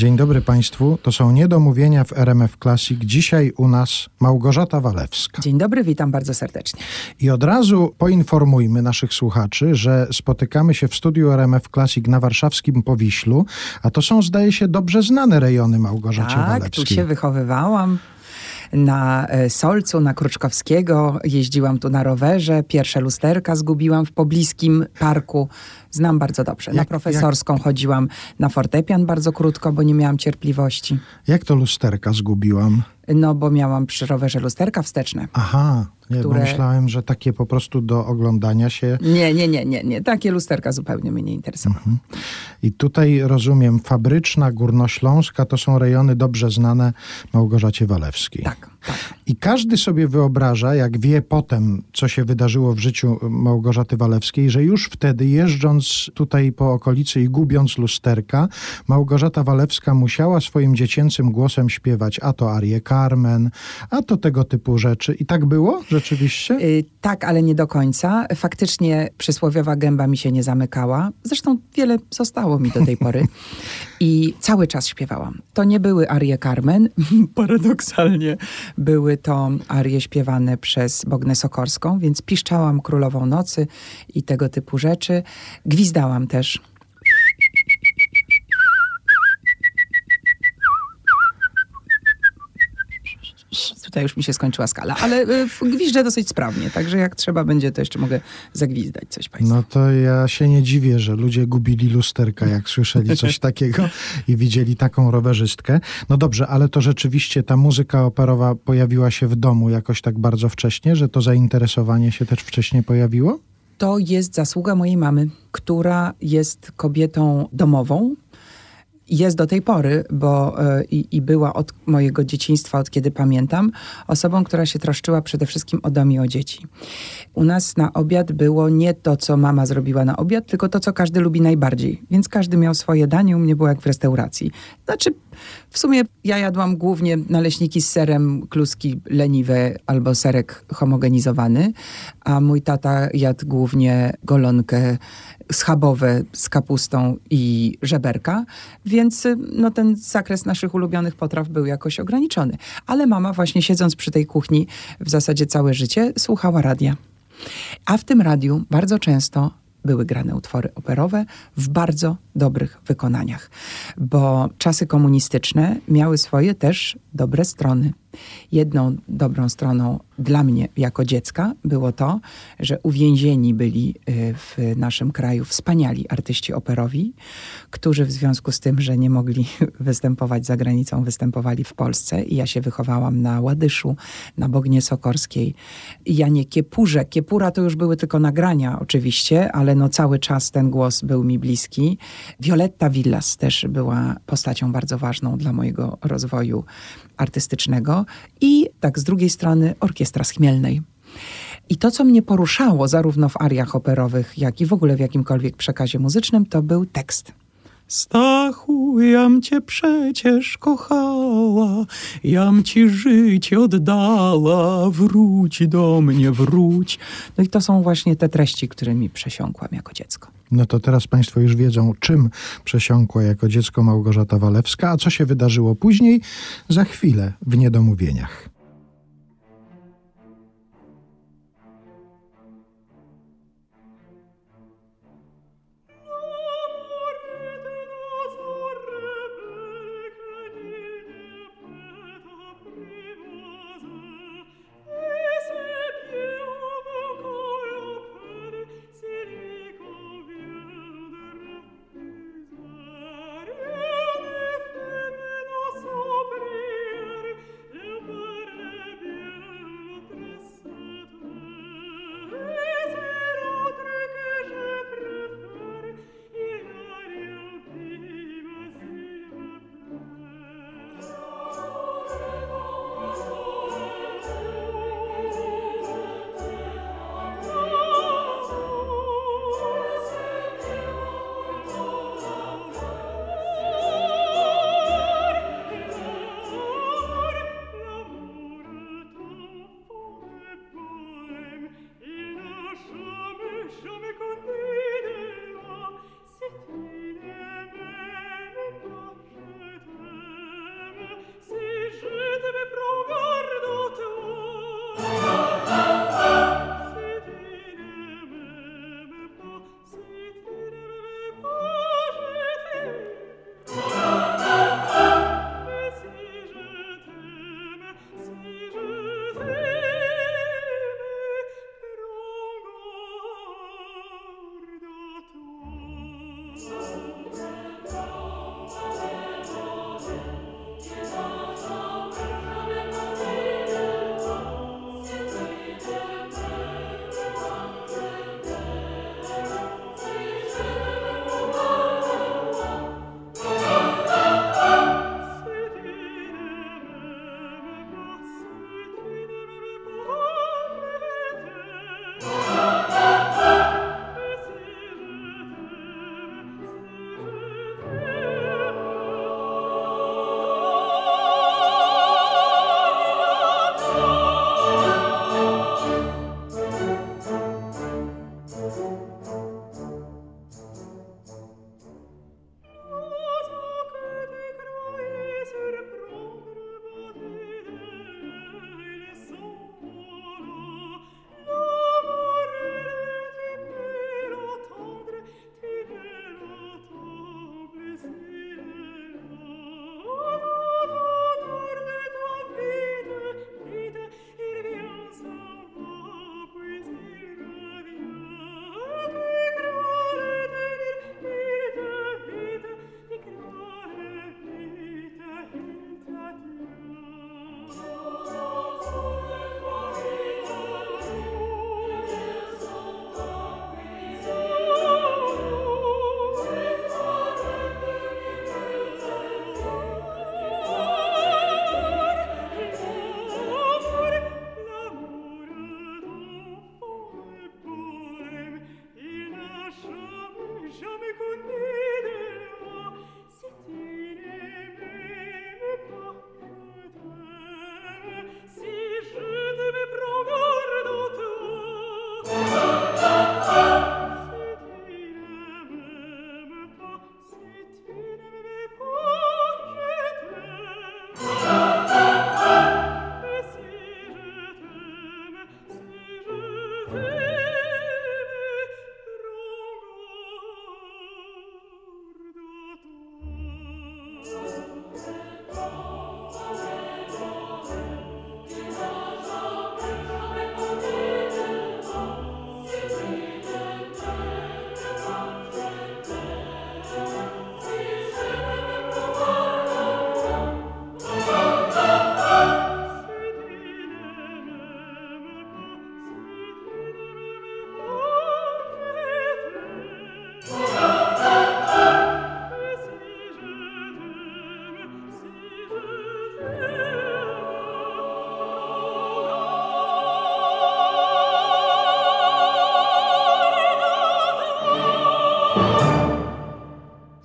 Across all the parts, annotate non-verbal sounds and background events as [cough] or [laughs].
Dzień dobry Państwu. To są niedomówienia w RMF Classic. Dzisiaj u nas Małgorzata Walewska. Dzień dobry, witam bardzo serdecznie. I od razu poinformujmy naszych słuchaczy, że spotykamy się w studiu RMF Classic na warszawskim Powiślu, a to są, zdaje się, dobrze znane rejony Małgorzacie tak, Walewskiej. tu się wychowywałam na e, Solcu, na Kruczkowskiego. Jeździłam tu na rowerze. Pierwsze lusterka zgubiłam w pobliskim parku. Znam bardzo dobrze. Na Jak- profesorską chodziłam na fortepian bardzo krótko, bo nie miałam cierpliwości. Jak to lusterka zgubiłam? No, bo miałam przy rowerze lusterka wsteczne. Aha, nie, bo Które- myślałem, że takie po prostu do oglądania się. Nie, nie, nie, nie, nie. Takie lusterka zupełnie mnie nie interesowały. I tutaj rozumiem, Fabryczna, Górnośląska to są rejony dobrze znane Małgorzacie Walewskiej. Tak. I każdy sobie wyobraża, jak wie potem, co się wydarzyło w życiu Małgorzaty Walewskiej, że już wtedy, jeżdżąc tutaj po okolicy i gubiąc lusterka, Małgorzata Walewska musiała swoim dziecięcym głosem śpiewać a to Arię Carmen, a to tego typu rzeczy. I tak było rzeczywiście? Y, tak, ale nie do końca. Faktycznie przysłowiowa gęba mi się nie zamykała. Zresztą wiele zostało mi do tej [laughs] pory. I cały czas śpiewałam. To nie były arie Carmen. [laughs] Paradoksalnie były to arie śpiewane przez Bognę Sokorską, więc piszczałam Królową Nocy i tego typu rzeczy. Gwizdałam też. Tutaj już mi się skończyła skala, ale w- gwiżdżę dosyć sprawnie, także jak trzeba będzie, to jeszcze mogę zagwizdać coś Państwu. No to ja się nie dziwię, że ludzie gubili lusterka, jak słyszeli coś [laughs] takiego i widzieli taką rowerzystkę. No dobrze, ale to rzeczywiście ta muzyka operowa pojawiła się w domu jakoś tak bardzo wcześnie, że to zainteresowanie się też wcześniej pojawiło? To jest zasługa mojej mamy, która jest kobietą domową. Jest do tej pory, bo e, i, i była od mojego dzieciństwa, od kiedy pamiętam, osobą, która się troszczyła przede wszystkim o dom i o dzieci. U nas na obiad było nie to, co mama zrobiła na obiad, tylko to, co każdy lubi najbardziej. Więc każdy miał swoje danie, u mnie było jak w restauracji. Znaczy, w sumie ja jadłam głównie naleśniki z serem, kluski leniwe albo serek homogenizowany, a mój tata jadł głównie golonkę schabowe z kapustą i żeberka, więc y, no, ten zakres naszych ulubionych potraw był jakoś ograniczony. Ale mama właśnie siedząc przy tej kuchni w zasadzie całe życie słuchała radia. A w tym radiu bardzo często były grane utwory operowe w bardzo dobrych wykonaniach, bo czasy komunistyczne miały swoje też dobre strony. Jedną dobrą stroną dla mnie jako dziecka było to, że uwięzieni byli y, w naszym kraju wspaniali artyści operowi, którzy w związku z tym, że nie mogli [laughs] występować za granicą, występowali w Polsce i ja się wychowałam na Ładyszu, na Bognie Sokorskiej, Janie Kiepurze. Kiepura to już były tylko nagrania oczywiście, ale no cały czas ten głos był mi bliski. Violetta Villas też była postacią bardzo ważną dla mojego rozwoju artystycznego i tak z drugiej strony orkiestra z Chmielnej. I to, co mnie poruszało zarówno w ariach operowych, jak i w ogóle w jakimkolwiek przekazie muzycznym, to był tekst. Stachu, jam cię przecież kochała, jam ci życie oddała, wróć do mnie, wróć. No i to są właśnie te treści, którymi przesiąkłam jako dziecko. No to teraz Państwo już wiedzą, czym przesiąkła jako dziecko Małgorzata Walewska, a co się wydarzyło później, za chwilę w niedomówieniach.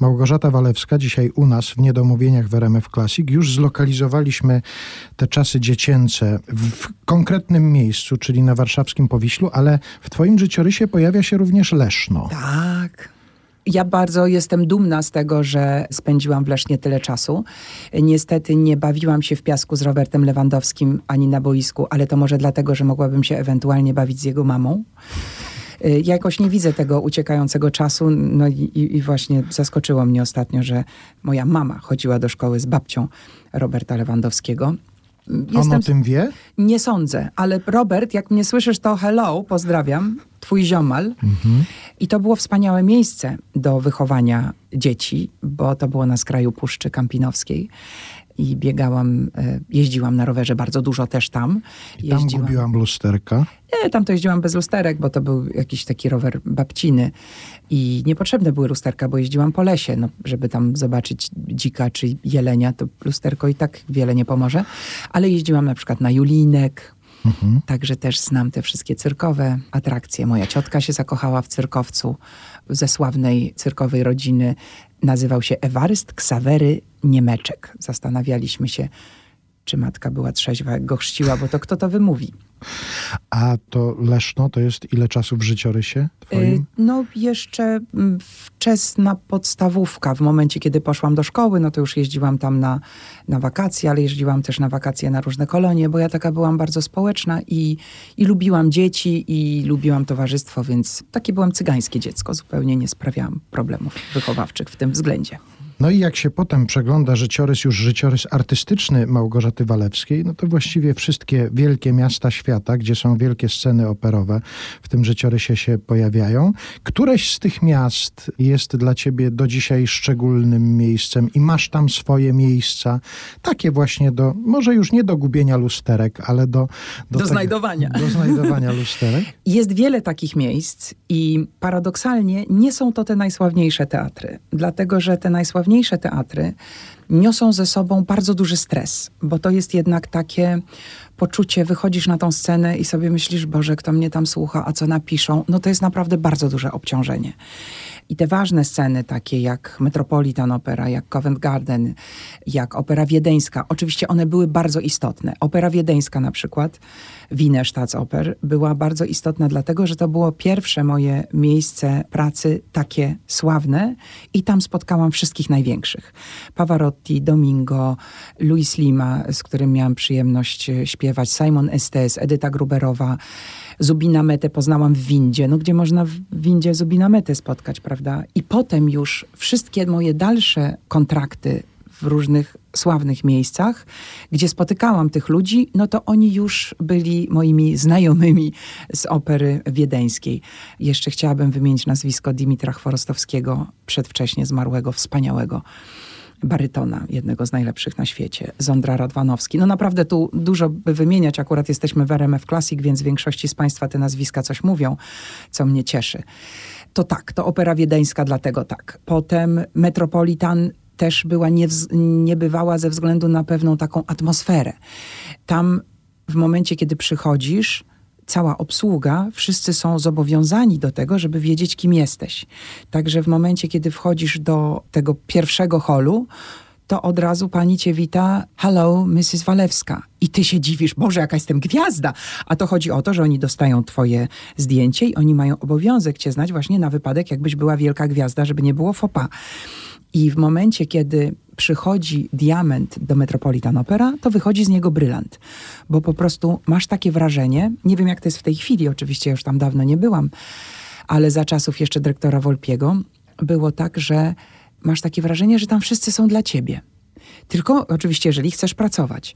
Małgorzata Walewska, dzisiaj u nas w Niedomówieniach w RMF Classic. Już zlokalizowaliśmy te czasy dziecięce w konkretnym miejscu, czyli na warszawskim Powiślu, ale w twoim życiorysie pojawia się również Leszno. Tak. Ja bardzo jestem dumna z tego, że spędziłam w Lesznie tyle czasu. Niestety nie bawiłam się w piasku z Robertem Lewandowskim ani na boisku, ale to może dlatego, że mogłabym się ewentualnie bawić z jego mamą. Y, Ja jakoś nie widzę tego uciekającego czasu. No i, i właśnie zaskoczyło mnie ostatnio, że moja mama chodziła do szkoły z babcią Roberta Lewandowskiego. On o tym wie? Nie sądzę, ale Robert, jak mnie słyszysz, to hello, pozdrawiam, twój ziomal. I to było wspaniałe miejsce do wychowania dzieci, bo to było na skraju Puszczy Kampinowskiej. I biegałam, e, jeździłam na rowerze bardzo dużo też tam. I tam Jeździłam- gubiłam lusterka. nie, tam to jeździłam bez lusterek, bo to był jakiś taki rower babciny. I niepotrzebne były lusterka, bo jeździłam po lesie, no, żeby tam zobaczyć dzika czy jelenia, to lusterko i tak wiele nie pomoże. Ale jeździłam na przykład na Julinek, także też znam te wszystkie cyrkowe atrakcje. Moja ciotka się zakochała w cyrkowcu ze sławnej cyrkowej rodziny. Nazywał się Ewaryst Ksawery Niemeczek. Zastanawialiśmy się, czy matka była trzeźwa, jak go chrzciła, bo to kto to wymówi. A to Leszno to jest ile czasu w życiorysie twoim? Y, No jeszcze mm, wczesna podstawówka. W momencie, kiedy poszłam do szkoły, no to już jeździłam tam na, na wakacje, ale jeździłam też na wakacje na różne kolonie, bo ja taka byłam bardzo społeczna i, i lubiłam dzieci i lubiłam towarzystwo, więc takie byłam cygańskie dziecko. Zupełnie nie sprawiałam problemów wychowawczych w tym względzie. No i jak się potem przegląda życiorys, już życiorys artystyczny Małgorzaty Walewskiej, no to właściwie wszystkie wielkie miasta świata, gdzie są wielkie sceny operowe, w tym życiorysie się pojawiają. Któreś z tych miast jest dla ciebie do dzisiaj szczególnym miejscem i masz tam swoje miejsca, takie właśnie do, może już nie do gubienia lusterek, ale do... Do znajdowania. Do znajdowania lusterek. [laughs] Jest wiele takich miejsc i paradoksalnie nie są to te najsławniejsze teatry, dlatego że te najsławniejsze teatry niosą ze sobą bardzo duży stres, bo to jest jednak takie poczucie, wychodzisz na tą scenę i sobie myślisz, Boże, kto mnie tam słucha, a co napiszą, no to jest naprawdę bardzo duże obciążenie. I te ważne sceny, takie jak Metropolitan Opera, jak Covent Garden, jak Opera Wiedeńska, oczywiście one były bardzo istotne. Opera Wiedeńska na przykład, Wiener Staatsoper, była bardzo istotna dlatego, że to było pierwsze moje miejsce pracy takie sławne i tam spotkałam wszystkich największych. Pavarotti, Domingo, Luis Lima, z którym miałam przyjemność śpiewać, Simon Estes, Edyta Gruberowa, Zubina Metę poznałam w windzie, no gdzie można w windzie Zubina Metę spotkać, prawda? I potem już wszystkie moje dalsze kontrakty w różnych sławnych miejscach, gdzie spotykałam tych ludzi, no to oni już byli moimi znajomymi z opery wiedeńskiej. Jeszcze chciałabym wymienić nazwisko Dimitra Chworostowskiego, przedwcześnie zmarłego, wspaniałego barytona, jednego z najlepszych na świecie, Zondra Radwanowski. No naprawdę tu dużo by wymieniać, akurat jesteśmy w RMF Classic, więc większości z Państwa te nazwiska coś mówią, co mnie cieszy. To tak, to opera wiedeńska, dlatego tak. Potem Metropolitan też była niebywała ze względu na pewną taką atmosferę. Tam w momencie, kiedy przychodzisz, cała obsługa, wszyscy są zobowiązani do tego, żeby wiedzieć, kim jesteś. Także w momencie, kiedy wchodzisz do tego pierwszego holu, to od razu pani cię wita, hello, Mrs. Walewska. I ty się dziwisz, Boże, jaka jestem gwiazda. A to chodzi o to, że oni dostają twoje zdjęcie i oni mają obowiązek cię znać właśnie na wypadek, jakbyś była wielka gwiazda, żeby nie było fopa. I w momencie, kiedy przychodzi diament do Metropolitan Opera, to wychodzi z niego brylant. Bo po prostu masz takie wrażenie, nie wiem jak to jest w tej chwili, oczywiście już tam dawno nie byłam, ale za czasów jeszcze dyrektora Wolpiego było tak, że masz takie wrażenie, że tam wszyscy są dla ciebie. Tylko oczywiście, jeżeli chcesz pracować.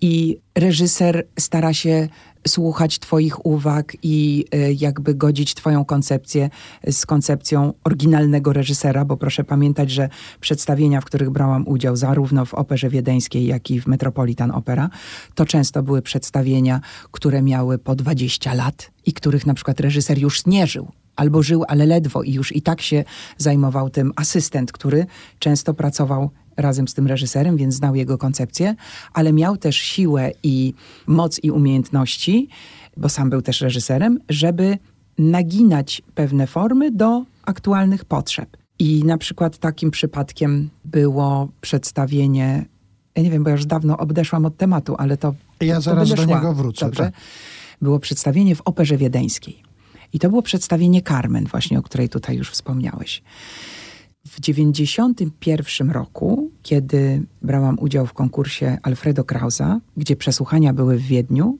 I reżyser stara się słuchać Twoich uwag i y, jakby godzić Twoją koncepcję z koncepcją oryginalnego reżysera, bo proszę pamiętać, że przedstawienia, w których brałam udział zarówno w Operze Wiedeńskiej, jak i w Metropolitan Opera, to często były przedstawienia, które miały po 20 lat i których na przykład reżyser już nie żył albo żył, ale ledwo i już i tak się zajmował tym asystent, który często pracował razem z tym reżyserem, więc znał jego koncepcję, ale miał też siłę i moc i umiejętności, bo sam był też reżyserem, żeby naginać pewne formy do aktualnych potrzeb. I na przykład takim przypadkiem było przedstawienie, ja nie wiem, bo ja już dawno odeszłam od tematu, ale to. Ja to zaraz do niego wrócę, Dobrze. tak. Było przedstawienie w Operze Wiedeńskiej. I to było przedstawienie Carmen, właśnie o której tutaj już wspomniałeś. W 1991 roku, kiedy brałam udział w konkursie Alfredo Krausa, gdzie przesłuchania były w Wiedniu,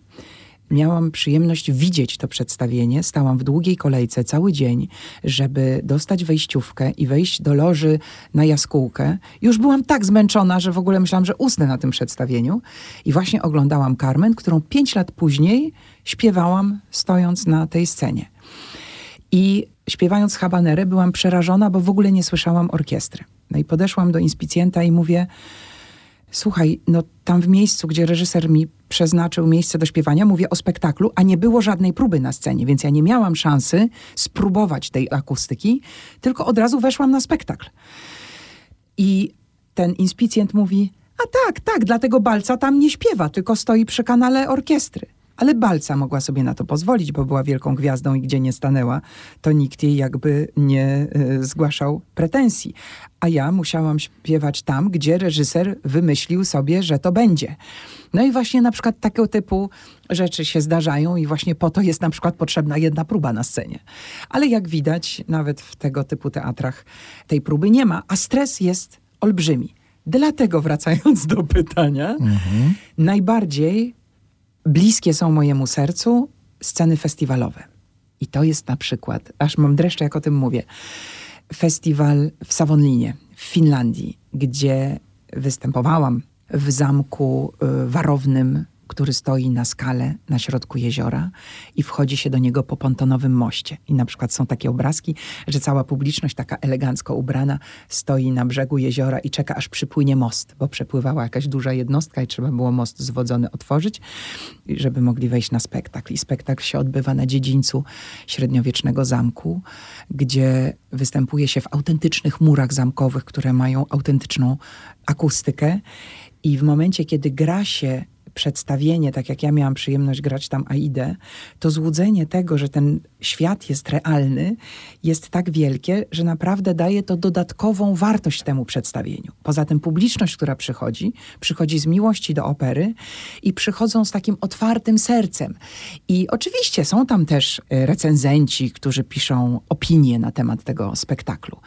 miałam przyjemność widzieć to przedstawienie. Stałam w długiej kolejce cały dzień, żeby dostać wejściówkę i wejść do loży na jaskółkę. Już byłam tak zmęczona, że w ogóle myślałam, że usnę na tym przedstawieniu. I właśnie oglądałam Carmen, którą pięć lat później śpiewałam stojąc na tej scenie. I śpiewając habanerę byłam przerażona, bo w ogóle nie słyszałam orkiestry. No i podeszłam do inspicjenta i mówię, słuchaj, no tam w miejscu, gdzie reżyser mi przeznaczył miejsce do śpiewania, mówię o spektaklu, a nie było żadnej próby na scenie, więc ja nie miałam szansy spróbować tej akustyki, tylko od razu weszłam na spektakl. I ten inspicjent mówi, a tak, tak, dlatego Balca tam nie śpiewa, tylko stoi przy kanale orkiestry. Ale Balca mogła sobie na to pozwolić, bo była wielką gwiazdą i gdzie nie stanęła, to nikt jej jakby nie y, zgłaszał pretensji. A ja musiałam śpiewać tam, gdzie reżyser wymyślił sobie, że to będzie. No i właśnie na przykład takiego typu rzeczy się zdarzają i właśnie po to jest na przykład potrzebna jedna próba na scenie. Ale jak widać, nawet w tego typu teatrach tej próby nie ma, a stres jest olbrzymi. Dlatego wracając do pytania, najbardziej bliskie są mojemu sercu sceny festiwalowe. I to jest na przykład, aż mam dreszcze jak o tym mówię, festiwal w Savonlinie w Finlandii, gdzie występowałam w zamku y, warownym, który stoi na skale na środku jeziora i wchodzi się do niego po pontonowym moście. I na przykład są takie obrazki, że cała publiczność taka elegancko ubrana stoi na brzegu jeziora i czeka aż przypłynie most, bo przepływała jakaś duża jednostka i trzeba było most zwodzony otworzyć, żeby mogli wejść na spektakl. I spektakl się odbywa na dziedzińcu średniowiecznego zamku, gdzie występuje się w autentycznych murach zamkowych, które mają autentyczną akustykę. I w momencie, kiedy gra się przedstawienie, tak jak ja miałam przyjemność grać tam Aidę, to złudzenie tego, że ten świat jest realny, jest tak wielkie, że naprawdę daje to dodatkową wartość temu przedstawieniu. Poza tym publiczność, która przychodzi, przychodzi z miłości do opery i przychodzą z takim otwartym sercem. I oczywiście są tam też e, recenzenci, którzy piszą opinie na temat tego spektaklu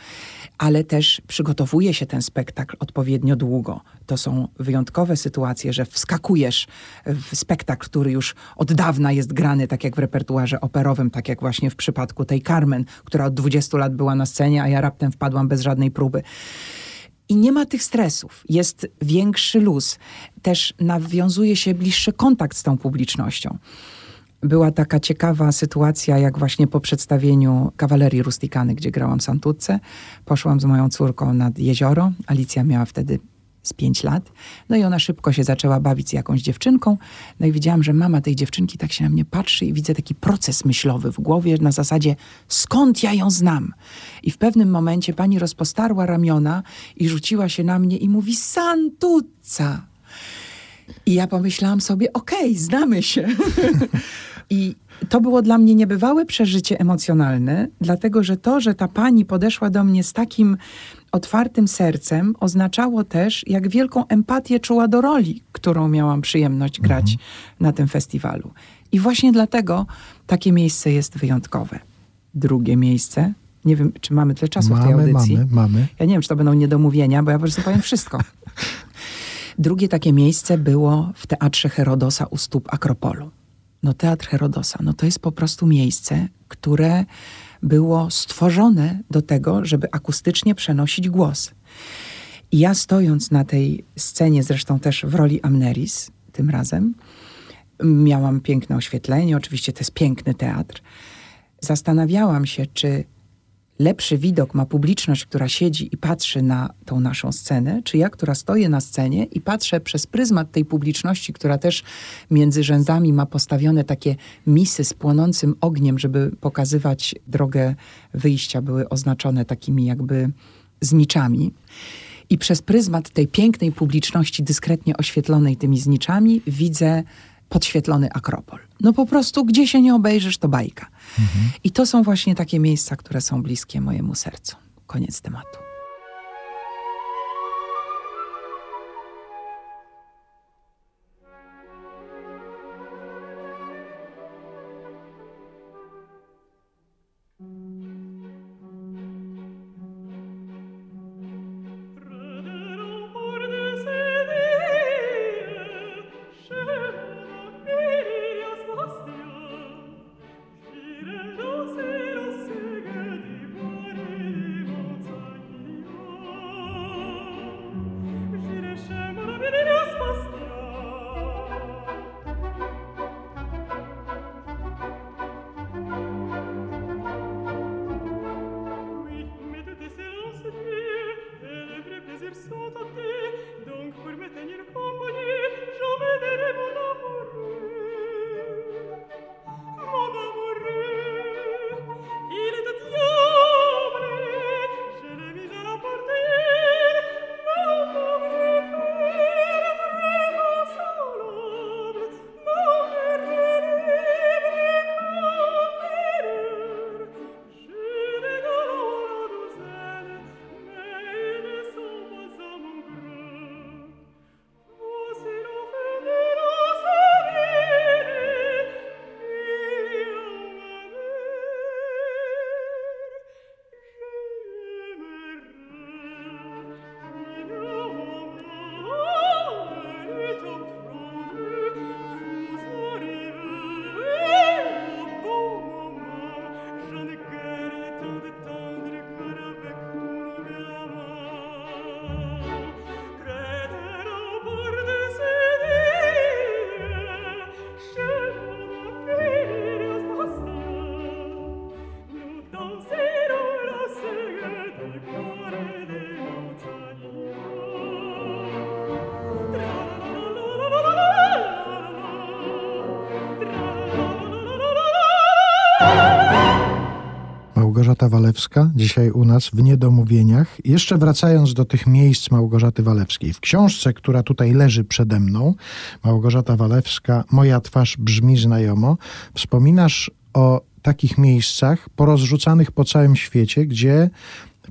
ale też przygotowuje się ten spektakl odpowiednio długo. To są wyjątkowe sytuacje, że wskakujesz w spektakl, który już od dawna jest grany, tak jak w repertuarze operowym, tak jak właśnie w przypadku tej Carmen, która od 20 lat była na scenie, a ja raptem wpadłam bez żadnej próby. I nie ma tych stresów, jest większy luz. Też nawiązuje się bliższy kontakt z tą publicznością. Była taka ciekawa sytuacja, jak właśnie po przedstawieniu Kawalerii Rustikany, gdzie grałam Santutce. Poszłam z moją córką nad jezioro. Alicja miała wtedy z pięć lat. No i ona szybko się zaczęła bawić z jakąś dziewczynką. No i widziałam, że mama tej dziewczynki tak się na mnie patrzy i widzę taki proces myślowy w głowie na zasadzie skąd ja ją znam? I w pewnym momencie pani rozpostarła ramiona i rzuciła się na mnie i mówi Santuzza. I ja pomyślałam sobie, okej, znamy się. [laughs] I to było dla mnie niebywałe przeżycie emocjonalne, dlatego że to, że ta pani podeszła do mnie z takim otwartym sercem, oznaczało też, jak wielką empatię czuła do roli, którą miałam przyjemność grać na tym festiwalu. I właśnie dlatego takie miejsce jest wyjątkowe. Drugie miejsce, nie wiem, czy mamy tyle czasu w tej Mamy, audycji. mamy, mamy. Ja nie wiem, czy to będą niedomówienia, bo ja po prostu powiem wszystko. [laughs] Drugie takie miejsce było w Teatrze Herodosa u stóp Akropolu. No Teatr Herodosa, no to jest po prostu miejsce, które było stworzone do tego, żeby akustycznie przenosić głos. I ja stojąc na tej scenie, zresztą też w roli Amneris tym razem, miałam piękne oświetlenie, oczywiście to jest piękny teatr. Zastanawiałam się, czy lepszy widok ma publiczność, która siedzi i patrzy na tą naszą scenę, czy ja, która stoję na scenie i patrzę przez pryzmat tej publiczności, która też między rzędami ma postawione takie misy z płonącym ogniem, żeby pokazywać drogę wyjścia, były oznaczone takimi jakby zniczami. I przez pryzmat tej pięknej publiczności, dyskretnie oświetlonej tymi zniczami, widzę podświetlony Akropol. No po prostu, gdzie się nie obejrzysz, to bajka. I to są właśnie takie miejsca, które są bliskie mojemu sercu. koniec tematu. Małgorzata Walewska, dzisiaj u nas w Niedomówieniach. Jeszcze wracając do tych miejsc Małgorzaty Walewskiej. W książce, która tutaj leży przede mną, Małgorzata Walewska, Moja twarz brzmi znajomo, wspominasz o takich miejscach porozrzucanych po całym świecie, gdzie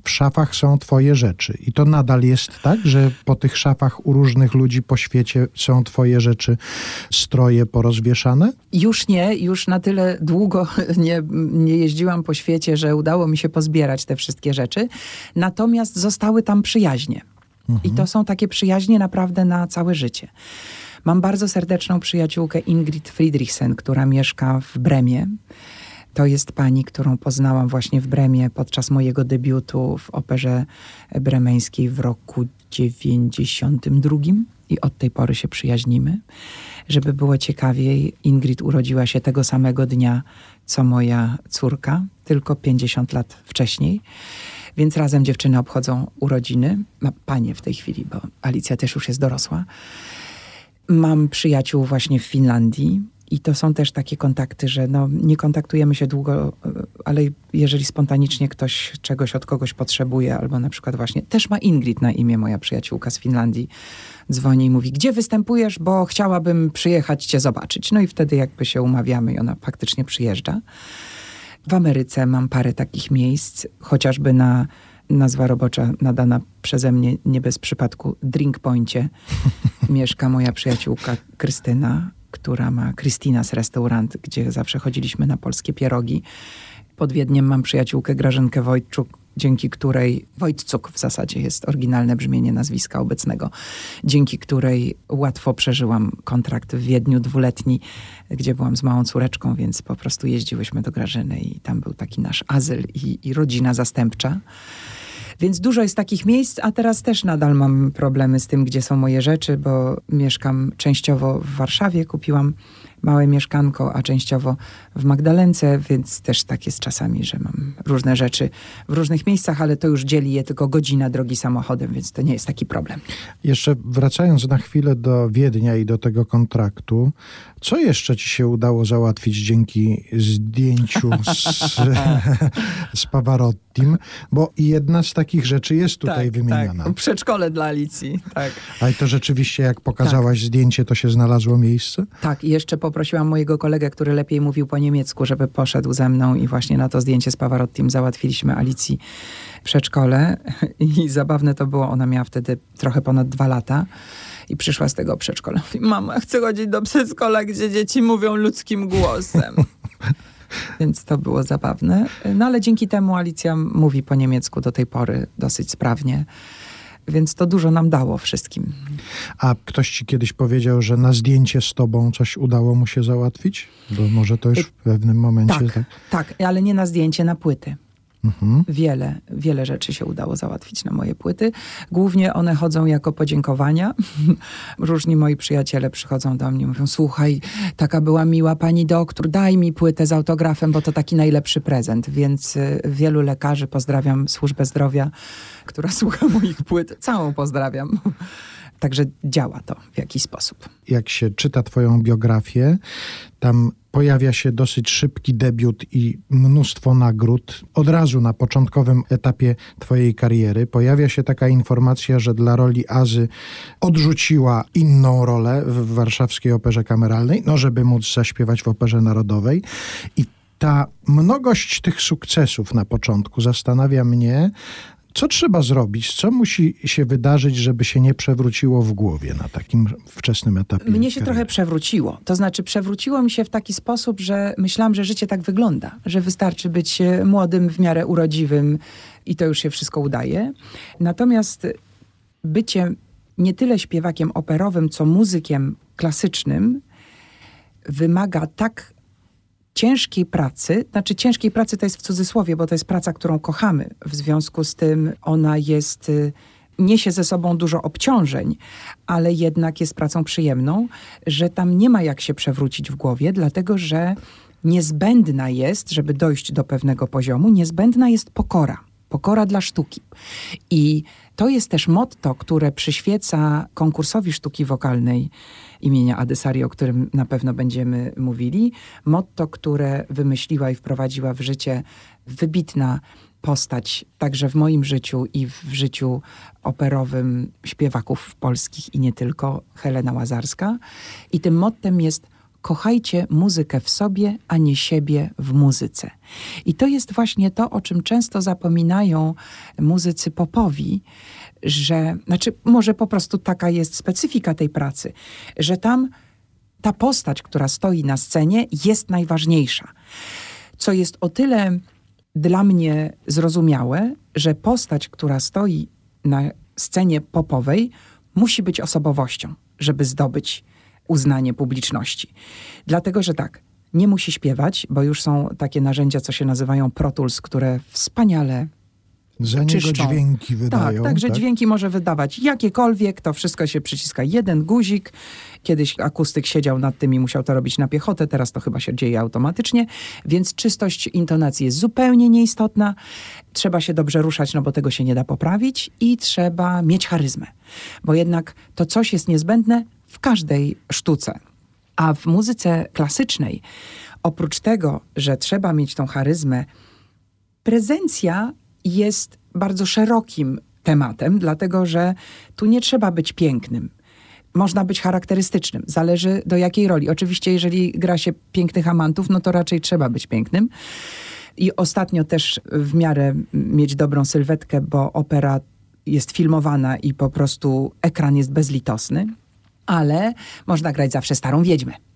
w szafach są twoje rzeczy. I to nadal jest tak, że po tych szafach u różnych ludzi po świecie są twoje rzeczy, stroje porozwieszane? Już nie, już na tyle długo [laughs] nie, nie jeździłam po świecie, że udało mi się pozbierać te wszystkie rzeczy. Natomiast zostały tam przyjaźnie. Mhm. I to są takie przyjaźnie naprawdę na całe życie. Mam bardzo serdeczną przyjaciółkę Ingrid Friedrichsen, która mieszka w Bremie. To jest pani, którą poznałam właśnie w Bremie podczas mojego debiutu w operze bremeńskiej w roku 92 i od tej pory się przyjaźnimy. Żeby było ciekawiej, Ingrid urodziła się tego samego dnia, co moja córka, tylko 50 lat wcześniej. Więc razem dziewczyny obchodzą urodziny. Ma panie w tej chwili, bo Alicja też już jest dorosła. Mam przyjaciół właśnie w Finlandii. I to są też takie kontakty, że no, nie kontaktujemy się długo, ale jeżeli spontanicznie ktoś czegoś od kogoś potrzebuje, albo na przykład właśnie, też ma Ingrid na imię, moja przyjaciółka z Finlandii, dzwoni i mówi, gdzie występujesz, bo chciałabym przyjechać cię zobaczyć. No i wtedy jakby się umawiamy i ona faktycznie przyjeżdża. W Ameryce mam parę takich miejsc, chociażby na nazwa robocza nadana przeze mnie nie bez przypadku Drink Pointie [laughs] mieszka moja przyjaciółka Krystyna, która ma Krystyna's Restaurant, gdzie zawsze chodziliśmy na polskie pierogi. Pod Wiedniem mam przyjaciółkę Grażynkę Wojtczuk, dzięki której Wojtcuk w zasadzie jest oryginalne brzmienie nazwiska obecnego, dzięki której łatwo przeżyłam kontrakt w Wiedniu dwuletni, gdzie byłam z małą córeczką, więc po prostu jeździłyśmy do Grażyny i tam był taki nasz azyl i, i rodzina zastępcza. Więc dużo jest takich miejsc, a teraz też nadal mam problemy z tym, gdzie są moje rzeczy, bo mieszkam częściowo w Warszawie, kupiłam małe mieszkanko, a częściowo w Magdalence, więc też tak jest czasami, że mam różne rzeczy w różnych miejscach, ale to już dzieli je tylko godzina drogi samochodem, więc to nie jest taki problem. Jeszcze wracając na chwilę do Wiednia i do tego kontraktu, co jeszcze ci się udało załatwić dzięki zdjęciu z, z Pavarottim? Bo jedna z takich rzeczy jest tutaj tak, wymieniona. Tak. Przedszkole dla Alicji, tak. Ale to rzeczywiście, jak pokazałaś tak. zdjęcie, to się znalazło miejsce? Tak, i jeszcze po poprosiłam mojego kolegę, który lepiej mówił po niemiecku, żeby poszedł ze mną i właśnie na to zdjęcie z Pavarottim załatwiliśmy Alicji przedszkole. [laughs] I zabawne to było, ona miała wtedy trochę ponad dwa lata i przyszła z tego przedszkola. Mówi, mama, chcę chodzić do przedszkola, gdzie dzieci mówią ludzkim głosem. [laughs] Więc to było zabawne. No ale dzięki temu Alicja mówi po niemiecku do tej pory dosyć sprawnie. Więc to dużo nam dało wszystkim. A ktoś ci kiedyś powiedział, że na zdjęcie z tobą coś udało mu się załatwić? Bo może to już w pewnym momencie... Tak, tak, ale nie na zdjęcie, na płyty. Mhm. Wiele, wiele rzeczy się udało załatwić na moje płyty. Głównie one chodzą jako podziękowania. [laughs] Różni moi przyjaciele przychodzą do mnie i mówią: Słuchaj, taka była miła pani doktor, daj mi płytę z autografem, bo to taki najlepszy prezent. Więc y, wielu lekarzy pozdrawiam służbę zdrowia, która słucha moich płyt. Całą pozdrawiam. Także działa to w jakiś sposób. Jak się czyta Twoją biografię, tam pojawia się dosyć szybki debiut i mnóstwo nagród. Od razu na początkowym etapie Twojej kariery pojawia się taka informacja, że dla roli Azy odrzuciła inną rolę w warszawskiej operze kameralnej, no żeby móc zaśpiewać w operze narodowej. I ta mnogość tych sukcesów na początku zastanawia mnie, co trzeba zrobić? Co musi się wydarzyć, żeby się nie przewróciło w głowie na takim wczesnym etapie? Mnie się trochę przewróciło. To znaczy, przewróciło mi się w taki sposób, że myślałam, że życie tak wygląda, że wystarczy być e, młodym, w miarę urodziwym i to już się wszystko udaje. Natomiast bycie nie tyle śpiewakiem operowym, co muzykiem klasycznym wymaga tak ciężkiej pracy, znaczy ciężkiej pracy to jest w cudzysłowie, bo to jest praca, którą kochamy. W związku z tym ona jest y, niesie ze sobą dużo obciążeń, ale jednak jest pracą przyjemną, że tam nie ma jak się przewrócić w głowie, dlatego że niezbędna jest, żeby dojść do pewnego poziomu, niezbędna jest pokora. Pokora dla sztuki. I to jest też motto, które przyświeca konkursowi sztuki wokalnej imienia Adesari, o którym na pewno będziemy mówili. Motto, które wymyśliła i wprowadziła w życie wybitna postać także w moim życiu i w życiu operowym śpiewaków polskich i nie tylko, Helena Łazarska. I tym mottem jest kochajcie muzykę w sobie, a nie siebie w muzyce. I to jest właśnie to, o czym często zapominają muzycy popowi, że, znaczy, może po prostu taka jest specyfika tej pracy, że tam ta postać, która stoi na scenie, jest najważniejsza. Co jest o tyle dla mnie zrozumiałe, że postać, która stoi na scenie popowej, musi być osobowością, żeby zdobyć uznanie publiczności. Dlatego, że tak, nie musi śpiewać, bo już są takie narzędzia, co się nazywają Pro Tools, które wspaniale za niego dźwięki wydają. Tak, także tak? dźwięki może wydawać jakiekolwiek, to wszystko się przyciska jeden guzik. Kiedyś akustyk siedział nad tym i musiał to robić na piechotę, teraz to chyba się dzieje automatycznie, więc czystość intonacji jest zupełnie nieistotna. Trzeba się dobrze ruszać, no bo tego się nie da poprawić i trzeba mieć charyzmę, bo jednak to coś jest niezbędne w każdej sztuce. A w muzyce klasycznej, oprócz tego, że trzeba mieć tą charyzmę, prezencja jest bardzo szerokim tematem, dlatego że tu nie trzeba być pięknym. Można być charakterystycznym, zależy do jakiej roli. Oczywiście, jeżeli gra się pięknych amantów, no to raczej trzeba być pięknym. I ostatnio też w miarę mieć dobrą sylwetkę, bo opera jest filmowana i po prostu ekran jest bezlitosny, ale można grać zawsze starą wiedźmę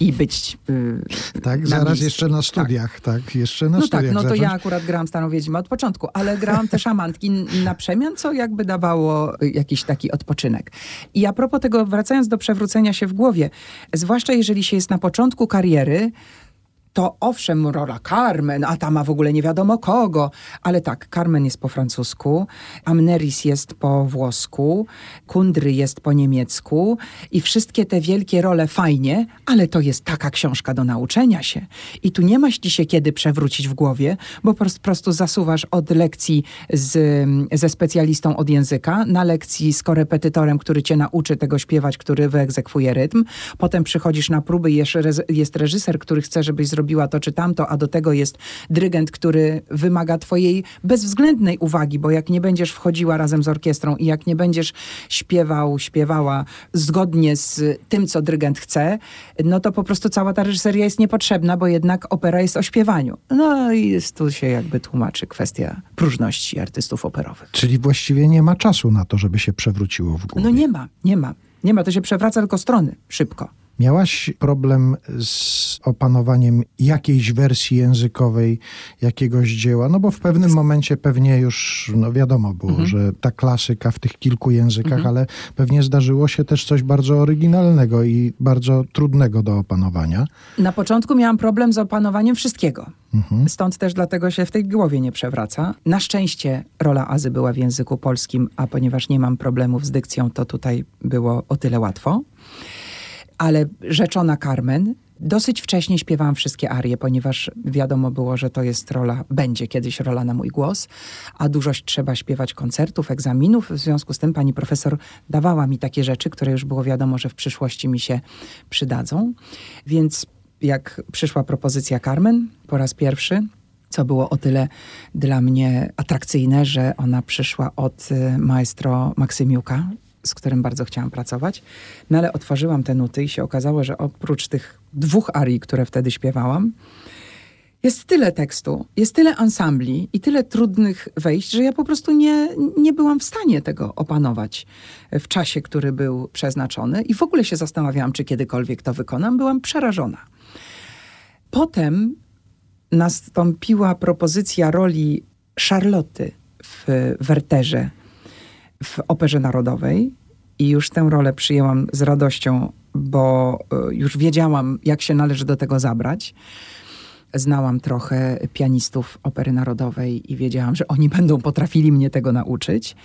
i być. Yy, tak, zaraz miejscu. jeszcze na studiach, tak, tak jeszcze na no studiach. Tak, no to ja akurat grałam Starą Wiedźmę od początku, ale grałam też amantki na przemian, co jakby dawało jakiś taki odpoczynek. I a propos tego, wracając do przewrócenia się w głowie, zwłaszcza jeżeli się jest na początku kariery, to owszem, rola Carmen, a ta ma w ogóle nie wiadomo kogo, ale tak, Carmen jest po francusku, Amneris jest po włosku, Kundry jest po niemiecku i wszystkie te wielkie role fajnie, ale to jest taka książka do nauczenia się. I tu nie masz ci się kiedy przewrócić w głowie, bo po prostu zasuwasz od lekcji z, ze specjalistą od języka na lekcji z korepetytorem, który cię nauczy tego śpiewać, który wyegzekwuje rytm. Potem przychodzisz na próby jest reżyser, który chce, żebyś zrobił zrobiła to czy tamto, a do tego jest dyrygent, który wymaga twojej bezwzględnej uwagi, bo jak nie będziesz wchodziła razem z orkiestrą i jak nie będziesz śpiewał, śpiewała zgodnie z tym, co dyrygent chce, no to po prostu cała ta reżyseria jest niepotrzebna, bo jednak opera jest o śpiewaniu. No i jest, tu się jakby tłumaczy kwestia próżności artystów operowych. Czyli właściwie nie ma czasu na to, żeby się przewróciło w głowie. No nie ma, nie ma. Nie ma, to się przewraca tylko strony, szybko. Miałaś problem z opanowaniem jakiejś wersji językowej jakiegoś dzieła? No bo w pewnym momencie pewnie już no wiadomo było, Mhm. że ta klasyka w tych kilku językach, ale pewnie zdarzyło się też coś bardzo oryginalnego i bardzo trudnego do opanowania. Na początku miałam problem z opanowaniem wszystkiego. Stąd też dlatego się w tej głowie nie przewraca. Na szczęście rola Azy była w języku polskim, a ponieważ nie mam problemów z dykcją, to tutaj było o tyle łatwo. Ale rzeczona Carmen, dosyć wcześnie śpiewałam wszystkie arie, ponieważ wiadomo było, że to jest rola, będzie kiedyś rola na mój głos, a dużo trzeba śpiewać koncertów, egzaminów. W związku z tym pani profesor dawała mi takie rzeczy, które już było wiadomo, że w przyszłości mi się przydadzą. Więc jak przyszła propozycja Carmen po raz pierwszy, co było o tyle dla mnie atrakcyjne, że ona przyszła od y, maestro Maksymiuka, z którym bardzo chciałam pracować. No ale otworzyłam te nuty i się okazało, że oprócz tych dwóch arii, które wtedy śpiewałam, jest tyle tekstu, jest tyle ansambli i tyle trudnych wejść, że ja po prostu nie, nie byłam w stanie tego opanować w czasie, który był przeznaczony. I w ogóle się zastanawiałam, czy kiedykolwiek to wykonam. Byłam przerażona. Potem nastąpiła propozycja roli Charloty w Werterze w Operze Narodowej i już tę rolę przyjęłam z radością, bo y, już wiedziałam, jak się należy do tego zabrać. Znałam trochę pianistów Opery Narodowej i wiedziałam, że oni będą potrafili mnie tego nauczyć.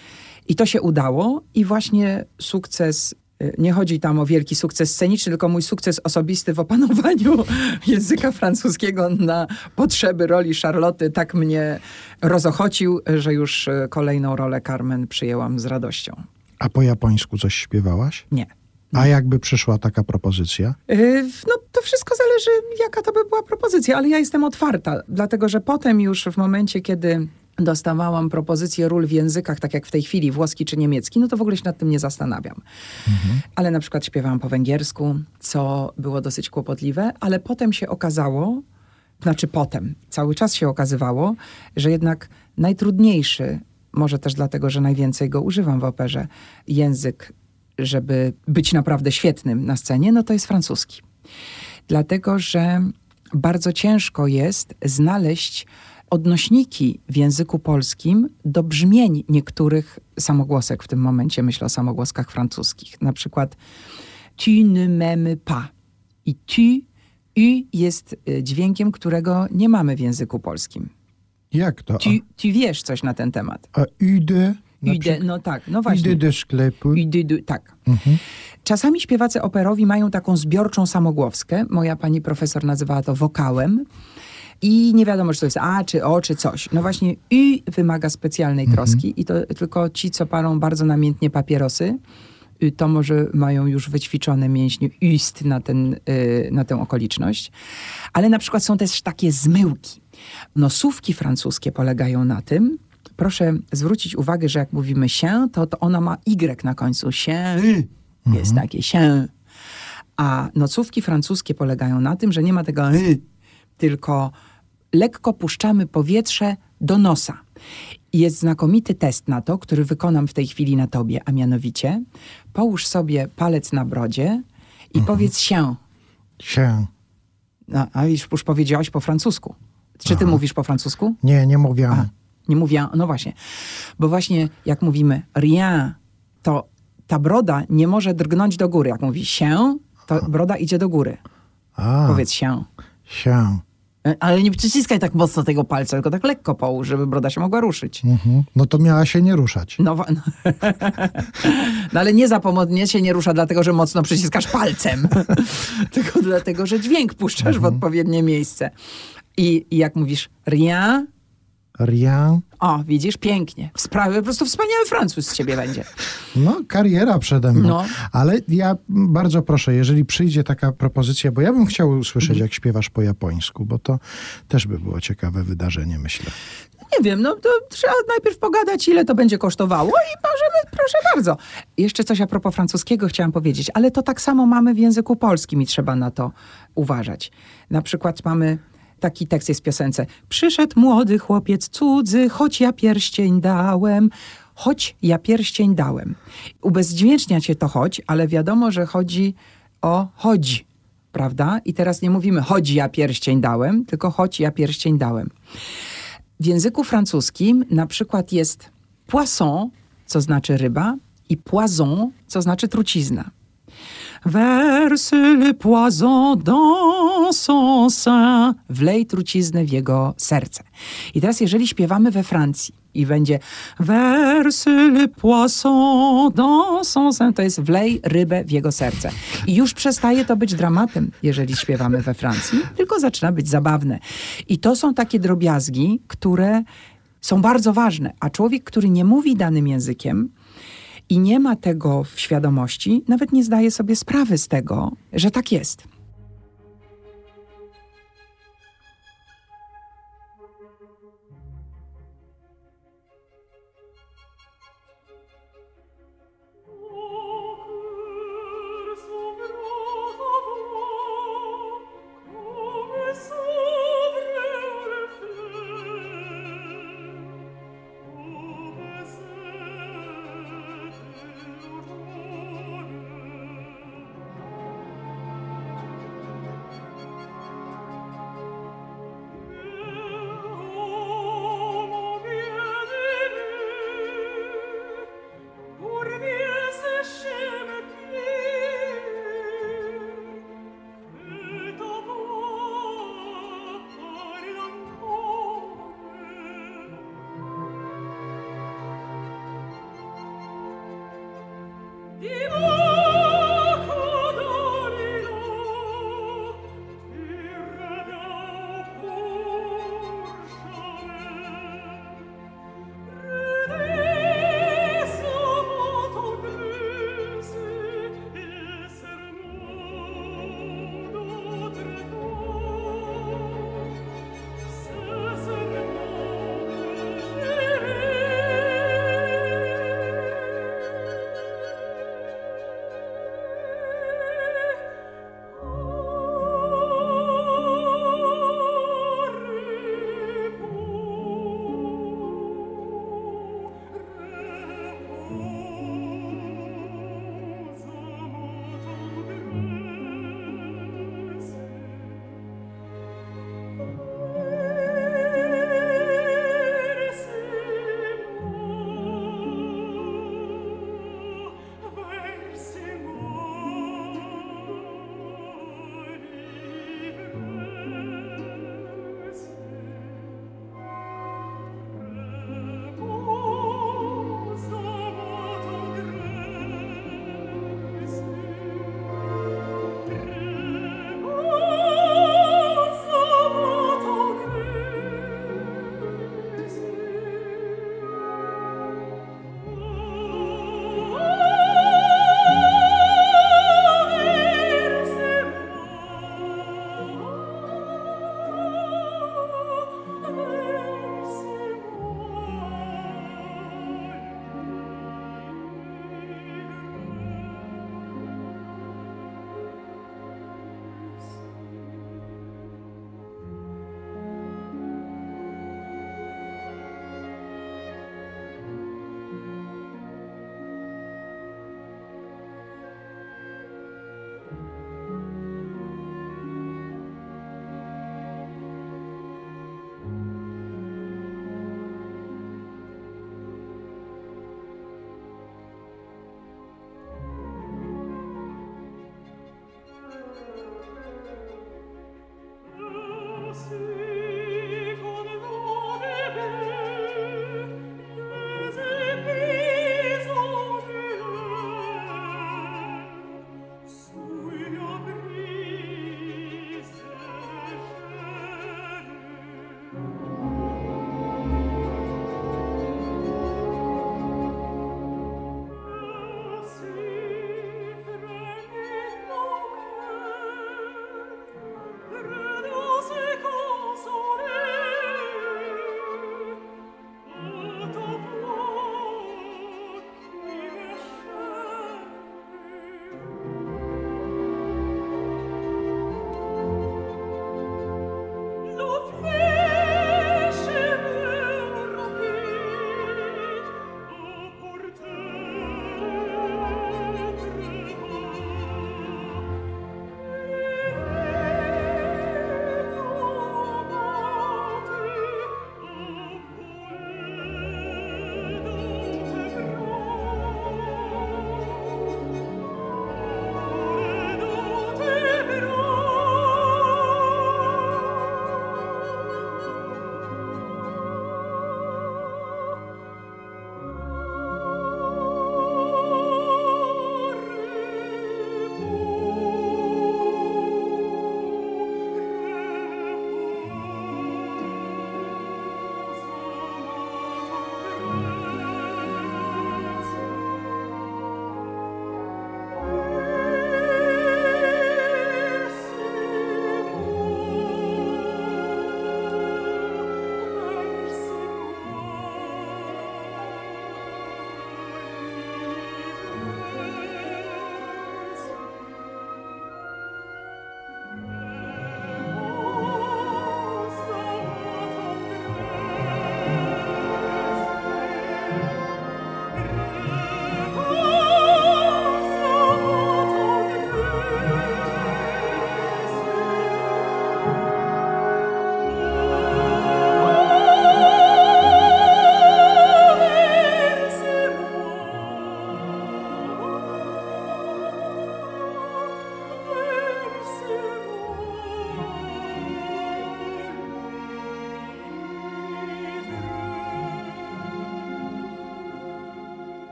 I to się udało i właśnie sukces nie chodzi tam o wielki sukces sceniczny, tylko mój sukces osobisty w opanowaniu [laughs] języka francuskiego na potrzeby roli Charloty tak mnie rozochocił, że już y, kolejną rolę Carmen przyjęłam z radością. A po japońsku coś śpiewałaś? Nie. A jakby przyszła taka propozycja? Yy, No, to wszystko zależy, jaka to by była propozycja, ale ja jestem otwarta, dlatego że potem już w momencie, kiedy dostawałam propozycję ról w językach, tak jak w tej chwili, włoski czy niemiecki, no to w ogóle się nad tym nie zastanawiam. Ale na przykład śpiewałam po węgiersku, co było dosyć kłopotliwe, ale potem się okazało, znaczy potem, cały czas się okazywało, że jednak najtrudniejszy, może też dlatego, że najwięcej go używam w operze, język, żeby być naprawdę świetnym na scenie, no to jest francuski. Dlatego, że bardzo ciężko jest znaleźć odnośniki w języku polskim do brzmień niektórych samogłosek. W tym momencie myślę o samogłoskach francuskich. Na przykład tu ne m'aimes pas. I tu, u jest y, dźwiękiem, którego nie mamy w języku polskim. Jak to? Tu, tu wiesz coś na ten temat. A, Ude, przykład? no tak, no właśnie. UD do sklepu? Ude, du- tak. Czasami śpiewacy operowi mają taką zbiorczą samogłowskę. Moja pani profesor nazywała to wokałem. I nie wiadomo, czy to jest A, czy O, czy coś. No właśnie U wymaga specjalnej troski i to tylko ci, co palą bardzo namiętnie papierosy, y, to może mają już wyćwiczone mięśnie ust na, ten, y, na tę okoliczność. Ale na przykład są też takie zmyłki. Nosówki francuskie polegają na tym, proszę zwrócić uwagę, że jak mówimy się, to, to ona ma Y na końcu. Się, jest takie się. A nocówki francuskie polegają na tym, że nie ma tego y, tylko lekko puszczamy powietrze do nosa. Jest znakomity test na to, który wykonam w tej chwili na tobie, a mianowicie połóż sobie palec na brodzie i powiedz się. Się. No, a już, już powiedziałaś po francusku. Czy ty mówisz po francusku? Nie, nie mówiłam. A, nie mówię, no właśnie. Bo właśnie jak mówimy rien, to ta broda nie może drgnąć do góry. Jak mówi się, to broda idzie do góry. A, Powiedz się. się. E, Ale nie przyciskaj tak mocno tego palca, tylko tak lekko połóż, żeby broda się mogła ruszyć. Mhm. No to miała się nie ruszać. No, no. [laughs] no ale nie zapomodnie się nie rusza dlatego, że mocno przyciskasz palcem, [laughs] tylko dlatego, że dźwięk puszczasz w odpowiednie miejsce. I, I jak mówisz rien, Rien. O, widzisz, pięknie. Sprawy, po prostu wspaniały Francuz z ciebie będzie. No, kariera przede mną. No. Ale ja bardzo proszę, jeżeli przyjdzie taka propozycja, bo ja bym chciał usłyszeć, Mhm. jak śpiewasz po japońsku, bo to też by było ciekawe wydarzenie, myślę. Nie wiem, no to trzeba najpierw pogadać, ile to będzie kosztowało i możemy, proszę bardzo. Jeszcze coś a propos francuskiego chciałam powiedzieć, ale to tak samo mamy w języku polskim i trzeba na to uważać. Na przykład mamy taki tekst jest w piosence. Przyszedł młody chłopiec cudzy, choć ja pierścień dałem, choć ja pierścień dałem. Ubezdźwięcznia cię to choć, ale wiadomo, że chodzi o chodzi, prawda? I teraz nie mówimy chodzi ja pierścień dałem, tylko choć ja pierścień dałem. W języku francuskim na przykład jest poisson, co znaczy ryba, i poison, co znaczy trucizna. Verse le poison dans son sein. Wlej truciznę w jego serce. I teraz, jeżeli śpiewamy we Francji i będzie Verse le poisson dans son sein, to jest wlej rybę w jego serce. I już przestaje to być dramatem, jeżeli śpiewamy we Francji, tylko zaczyna być zabawne. I to są takie drobiazgi, które są bardzo ważne. A człowiek, który nie mówi danym językiem, i nie ma tego w świadomości, nawet nie zdaje sobie sprawy z tego, że tak jest.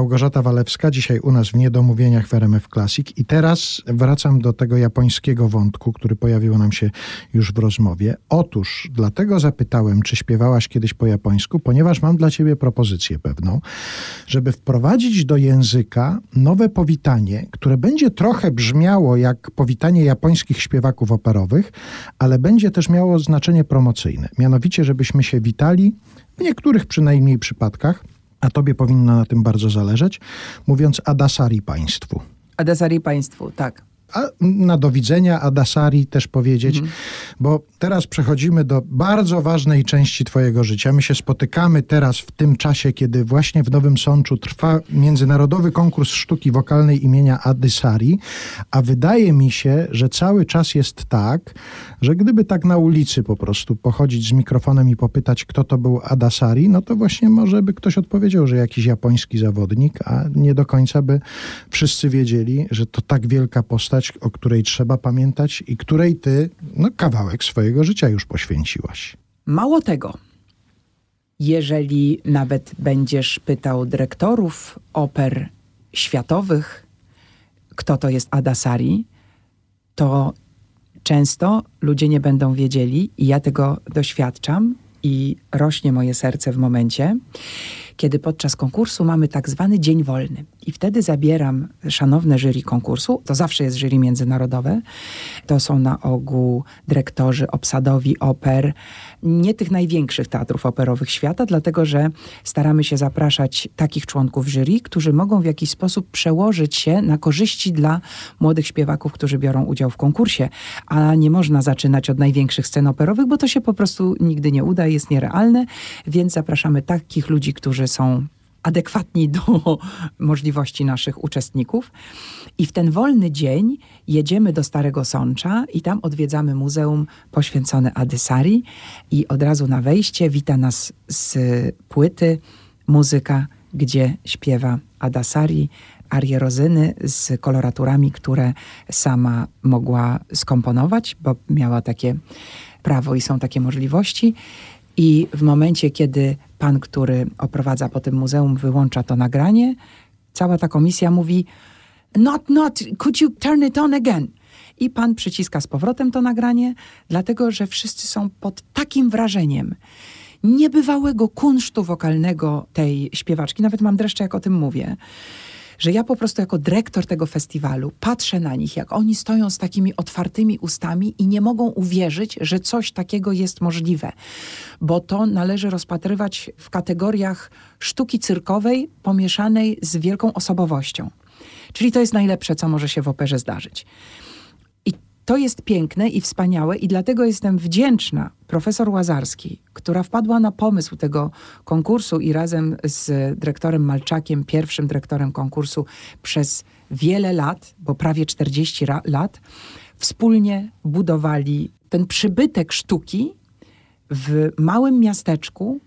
Małgorzata Walewska, dzisiaj u nas w Niedomówieniach w RMF Classic. I teraz wracam do tego japońskiego wątku, który pojawił nam się już w rozmowie. Otóż dlatego zapytałem, czy śpiewałaś kiedyś po japońsku, ponieważ mam dla ciebie propozycję pewną, żeby wprowadzić do języka nowe powitanie, które będzie trochę brzmiało jak powitanie japońskich śpiewaków operowych, ale będzie też miało znaczenie promocyjne. Mianowicie, żebyśmy się witali, w niektórych przynajmniej przypadkach, a tobie powinno na tym bardzo zależeć, mówiąc Adasari państwu. Adasari państwu, tak. A na do widzenia Adasari też powiedzieć, mhm. bo teraz przechodzimy do bardzo ważnej części Twojego życia. My się spotykamy teraz w tym czasie, kiedy właśnie w Nowym Sączu trwa międzynarodowy konkurs sztuki wokalnej imienia Adysari, a wydaje mi się, że cały czas jest tak, że gdyby tak na ulicy po prostu pochodzić z mikrofonem i popytać, kto to był Adasari, no to właśnie może by ktoś odpowiedział, że jakiś japoński zawodnik, a nie do końca by wszyscy wiedzieli, że to tak wielka postać, o której trzeba pamiętać i której ty no, kawałek swojego życia już poświęciłaś. Mało tego. Jeżeli nawet będziesz pytał dyrektorów oper światowych, kto to jest Adasari, to często ludzie nie będą wiedzieli i ja tego doświadczam i rośnie moje serce w momencie, kiedy podczas konkursu mamy tak zwany dzień wolny. I wtedy zabieram szanowne jury konkursu, to zawsze jest jury międzynarodowe, to są na ogół dyrektorzy obsadowi oper, nie tych największych teatrów operowych świata, dlatego że staramy się zapraszać takich członków jury, którzy mogą w jakiś sposób przełożyć się na korzyści dla młodych śpiewaków, którzy biorą udział w konkursie. A nie można zaczynać od największych scen operowych, bo to się po prostu nigdy nie uda, jest nierealne, więc zapraszamy takich ludzi, którzy są adekwatni do [laughs] możliwości naszych uczestników. I w ten wolny dzień jedziemy do Starego Sącza i tam odwiedzamy muzeum poświęcone Adysari i od razu na wejście wita nas z płyty muzyka, gdzie śpiewa Adasari, arie rozyny z koloraturami, które sama mogła skomponować, bo miała takie prawo i są takie możliwości. I w momencie, kiedy pan, który oprowadza po tym muzeum, wyłącza to nagranie, cała ta komisja mówi: Not, not, could you turn it on again? I pan przyciska z powrotem to nagranie, dlatego że wszyscy są pod takim wrażeniem niebywałego kunsztu wokalnego tej śpiewaczki. Nawet mam dreszcze, jak o tym mówię że ja po prostu jako dyrektor tego festiwalu patrzę na nich, jak oni stoją z takimi otwartymi ustami i nie mogą uwierzyć, że coś takiego jest możliwe. Bo to należy rozpatrywać w kategoriach sztuki cyrkowej pomieszanej z wielką osobowością. Czyli to jest najlepsze, co może się w operze zdarzyć to jest piękne i wspaniałe i dlatego jestem wdzięczna profesor Łazarskiej, która wpadła na pomysł tego konkursu i razem z dyrektorem Malczakiem, pierwszym dyrektorem konkursu przez wiele lat, bo prawie 40 lat, wspólnie budowali ten przybytek sztuki w małym miasteczku,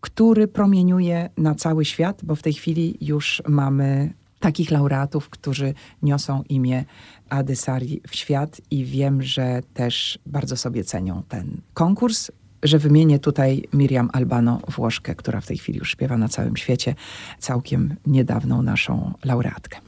który promieniuje na cały świat, bo w tej chwili już mamy takich laureatów, którzy niosą imię Adysari w świat i wiem, że też bardzo sobie cenią ten konkurs. Że wymienię tutaj Miriam Albano, Włoszkę, która w tej chwili już śpiewa na całym świecie, całkiem niedawną naszą laureatkę.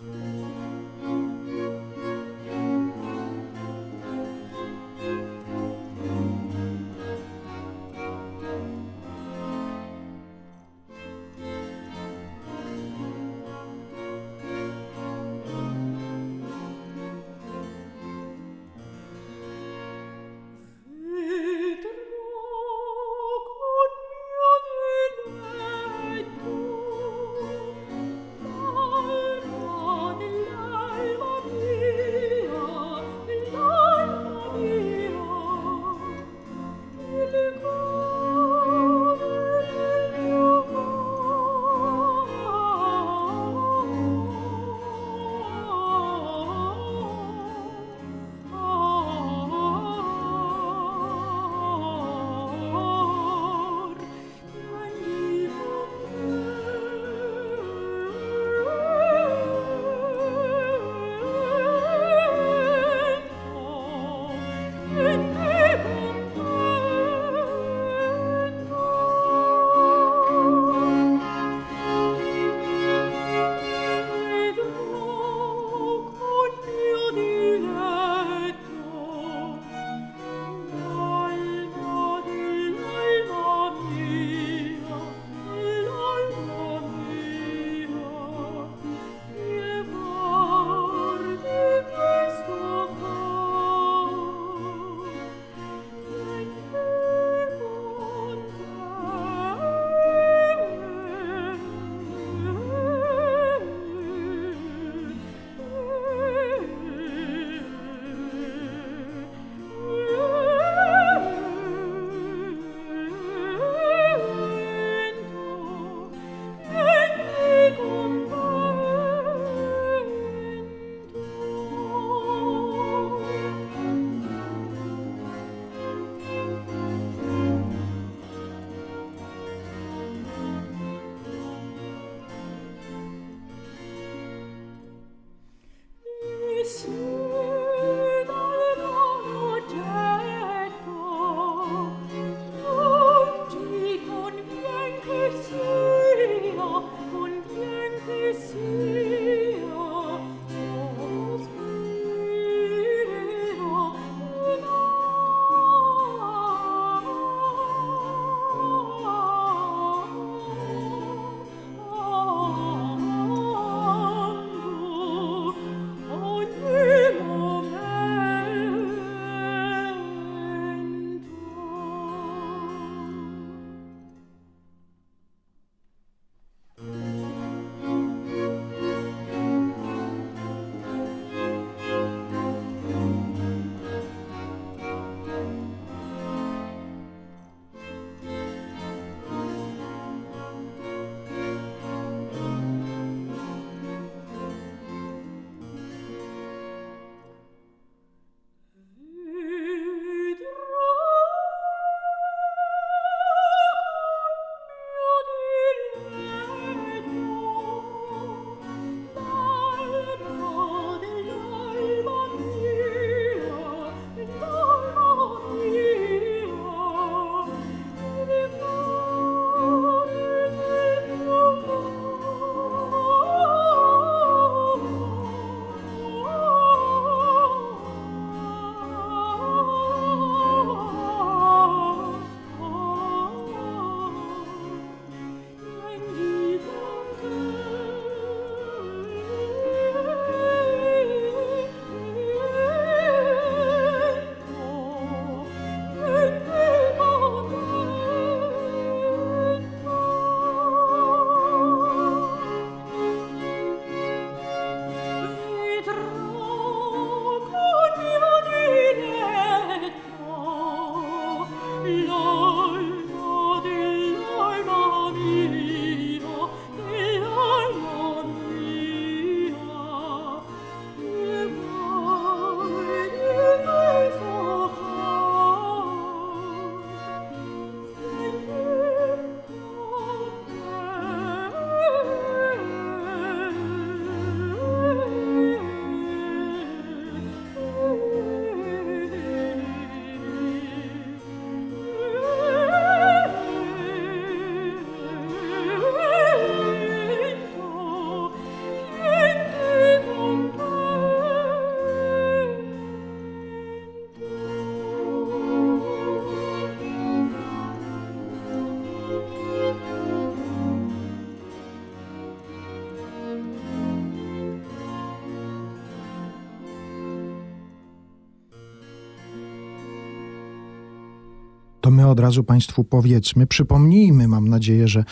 My od razu Państwu powiedzmy, przypomnijmy, mam nadzieję, że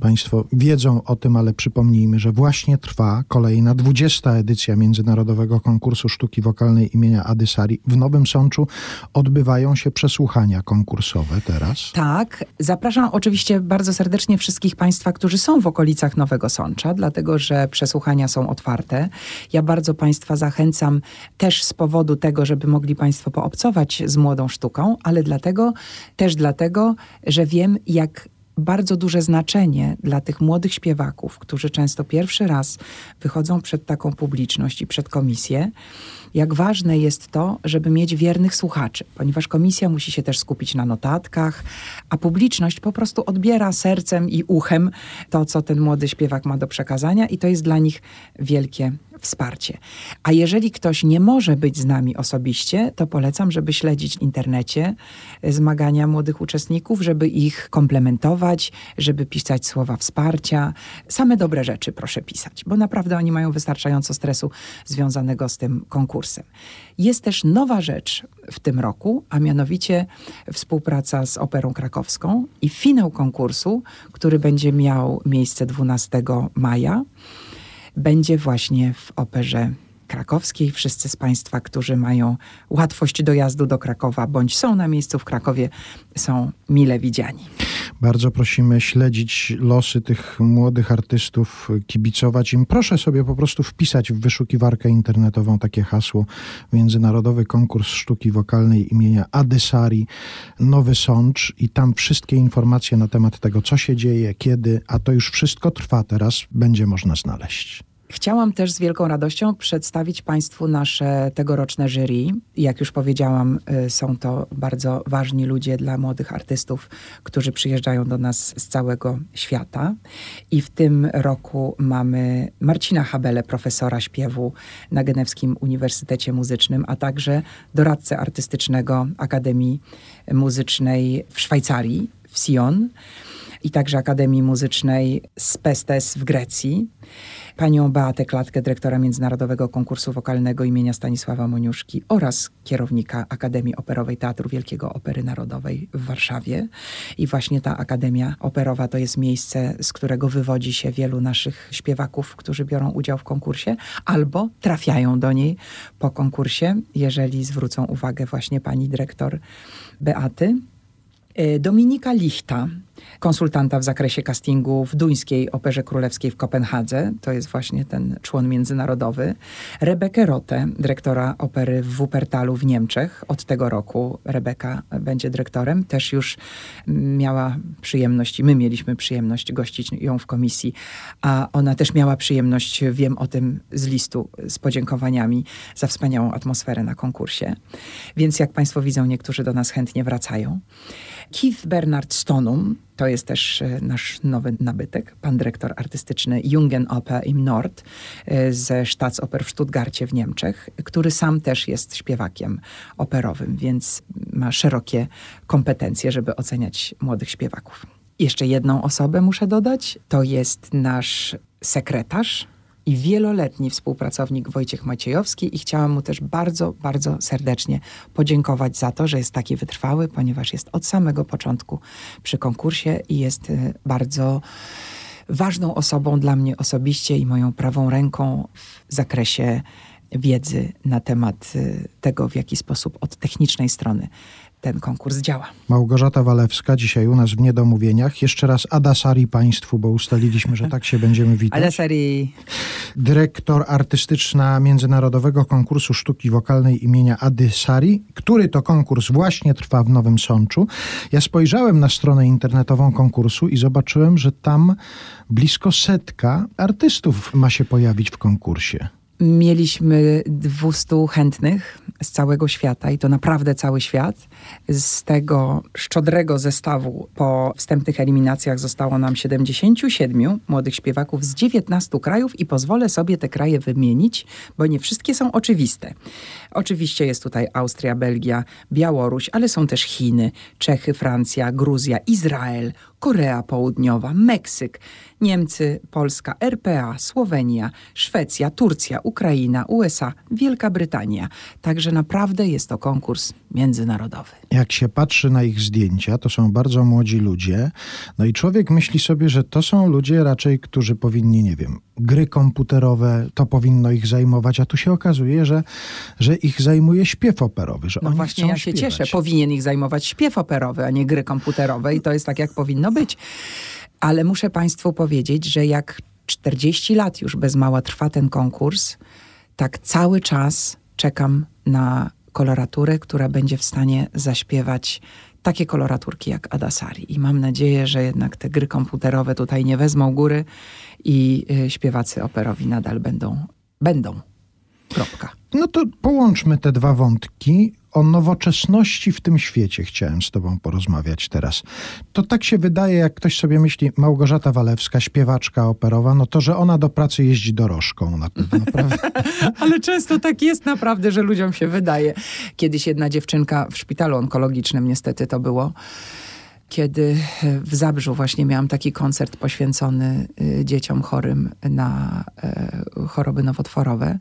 Państwo wiedzą o tym, ale przypomnijmy, że właśnie trwa kolejna 20. edycja Międzynarodowego Konkursu Sztuki Wokalnej imienia Adysari. W Nowym Sączu odbywają się przesłuchania konkursowe teraz. Tak, zapraszam oczywiście bardzo serdecznie wszystkich Państwa, którzy są w okolicach Nowego Sącza, dlatego że przesłuchania są otwarte. Ja bardzo Państwa zachęcam też z powodu tego, żeby mogli Państwo poobcować z młodą sztuką, ale dlatego, też dlatego, że wiem, jak bardzo duże znaczenie dla tych młodych śpiewaków, którzy często pierwszy raz wychodzą przed taką publiczność i przed komisję, jak ważne jest to, żeby mieć wiernych słuchaczy, ponieważ komisja musi się też skupić na notatkach, a publiczność po prostu odbiera sercem i uchem to, co ten młody śpiewak ma do przekazania, i to jest dla nich wielkie wsparcie. A jeżeli ktoś nie może być z nami osobiście, to polecam, żeby śledzić w internecie zmagania młodych uczestników, żeby ich komplementować, żeby pisać słowa wsparcia. Same dobre rzeczy proszę pisać, bo naprawdę oni mają wystarczająco stresu związanego z tym konkursem. Jest też nowa rzecz w tym roku, a mianowicie współpraca z Operą Krakowską i finał konkursu, który będzie miał miejsce 12 maja będzie właśnie w operze krakowskiej. Wszyscy z Państwa, którzy mają łatwość dojazdu do Krakowa bądź są na miejscu w Krakowie, są mile widziani. Bardzo prosimy śledzić losy tych młodych artystów, kibicować im. Proszę sobie po prostu wpisać w wyszukiwarkę internetową takie hasło Międzynarodowy Konkurs Sztuki Wokalnej imienia Adysari Nowy Sącz i tam wszystkie informacje na temat tego, co się dzieje, kiedy, a to już wszystko trwa teraz, będzie można znaleźć. Chciałam też z wielką radością przedstawić Państwu nasze tegoroczne jury. Jak już powiedziałam, y, są to bardzo ważni ludzie dla młodych artystów, którzy przyjeżdżają do nas z całego świata. I w tym roku mamy Marcina Habele, profesora śpiewu na Genewskim Uniwersytecie Muzycznym, a także doradcę artystycznego Akademii Muzycznej w Szwajcarii, w Sion i także Akademii Muzycznej Spestes w Grecji panią Beatę Klatkę, dyrektora Międzynarodowego Konkursu Wokalnego imienia Stanisława Moniuszki oraz kierownika Akademii Operowej Teatru Wielkiego Opery Narodowej w Warszawie. I właśnie ta Akademia Operowa to jest miejsce, z którego wywodzi się wielu naszych śpiewaków, którzy biorą udział w konkursie albo trafiają do niej po konkursie, jeżeli zwrócą uwagę właśnie pani dyrektor Beaty. Y, Dominika Lichta, konsultanta w zakresie castingu w duńskiej Operze Królewskiej w Kopenhadze, to jest właśnie ten człon międzynarodowy. Rebekę Rote, dyrektora opery w Wuppertalu w Niemczech. Od tego roku Rebeka będzie dyrektorem. Też już miała przyjemność, i my mieliśmy przyjemność gościć ją w komisji, a ona też miała przyjemność, wiem o tym z listu, z podziękowaniami za wspaniałą atmosferę na konkursie. Więc jak Państwo widzą, niektórzy do nas chętnie wracają. Keith Bernard Stonum, to jest też e, nasz nowy nabytek, pan dyrektor artystyczny Jungen Oper im Nord e, ze Staatsoper w Stuttgarcie w Niemczech, który sam też jest śpiewakiem operowym, więc ma szerokie kompetencje, żeby oceniać młodych śpiewaków. Jeszcze jedną osobę muszę dodać, to jest nasz sekretarz, i wieloletni współpracownik Wojciech Maciejowski i chciałam mu też bardzo, bardzo serdecznie podziękować za to, że jest taki wytrwały, ponieważ jest od samego początku przy konkursie i jest y, bardzo ważną osobą dla mnie osobiście i moją prawą ręką w zakresie wiedzy na temat y, tego, w jaki sposób od technicznej strony ten konkurs działa. Małgorzata Walewska, dzisiaj u nas w Niedomówieniach. Jeszcze raz Adasari Państwu, bo ustaliliśmy, że tak się będziemy witać. Adasari. Dyrektor artystyczna Międzynarodowego Konkursu Sztuki Wokalnej imienia Adysari, który to konkurs właśnie trwa w Nowym Sączu. Ja spojrzałem na stronę internetową konkursu i zobaczyłem, że tam blisko setka artystów ma się pojawić w konkursie. Mieliśmy 200 chętnych z całego świata i to naprawdę cały świat. Z tego szczodrego zestawu po wstępnych eliminacjach zostało nam 77 młodych śpiewaków z 19 krajów i pozwolę sobie te kraje wymienić, bo nie wszystkie są oczywiste. Oczywiście jest tutaj Austria, Belgia, Białoruś, ale są też Chiny, Czechy, Francja, Gruzja, Izrael, Korea Południowa, Meksyk, Niemcy, Polska, RPA, Słowenia, Szwecja, Turcja, Ukraina, USA, Wielka Brytania. Także naprawdę jest to konkurs międzynarodowy. Jak się patrzy na ich zdjęcia, to są bardzo młodzi ludzie. No i człowiek myśli sobie, że to są ludzie raczej, którzy powinni, nie wiem, gry komputerowe, to powinno ich zajmować, a tu się okazuje, że, że ich zajmuje śpiew operowy, że No właśnie ja się śpiewać. cieszę. Powinien ich zajmować śpiew operowy, a nie gry komputerowe i to jest tak, jak powinno być. Ale muszę Państwu powiedzieć, że jak 40 lat już bez mała trwa ten konkurs, tak cały czas czekam na koloraturę, która będzie w stanie zaśpiewać takie koloraturki jak Adasari. I mam nadzieję, że jednak te gry komputerowe tutaj nie wezmą góry i y, śpiewacy operowi nadal będą. Będą. Kropka. No to połączmy te dwa wątki. O nowoczesności w tym świecie chciałem z Tobą porozmawiać teraz. To tak się wydaje, jak ktoś sobie myśli, Małgorzata Walewska, śpiewaczka operowa, no to, że ona do pracy jeździ dorożką na? [laughs] Ale często tak jest naprawdę, że ludziom się wydaje. Kiedyś jedna dziewczynka w szpitalu onkologicznym, niestety to było, kiedy w Zabrzu właśnie miałam taki koncert poświęcony y, dzieciom chorym na e, choroby nowotworowe.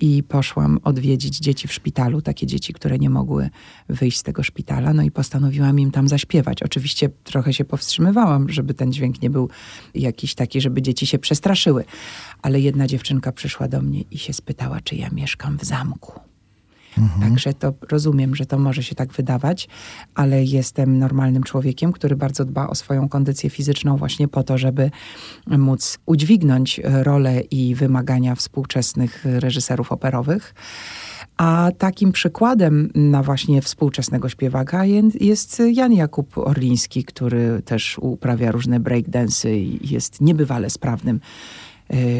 I poszłam odwiedzić dzieci w szpitalu, takie dzieci, które nie mogły wyjść z tego szpitala. No i postanowiłam im tam zaśpiewać. Oczywiście trochę się powstrzymywałam, żeby ten dźwięk nie był jakiś taki, żeby dzieci się przestraszyły. Ale jedna dziewczynka przyszła do mnie i się spytała, czy ja mieszkam w zamku. Także to rozumiem, że to może się tak wydawać, ale jestem normalnym człowiekiem, który bardzo dba o swoją kondycję fizyczną właśnie po to, żeby móc udźwignąć rolę i wymagania współczesnych reżyserów operowych. A takim przykładem na właśnie współczesnego śpiewaka je- jest Jan Jakub Orliński, który też uprawia różne breakdance i jest niebywale sprawnym e,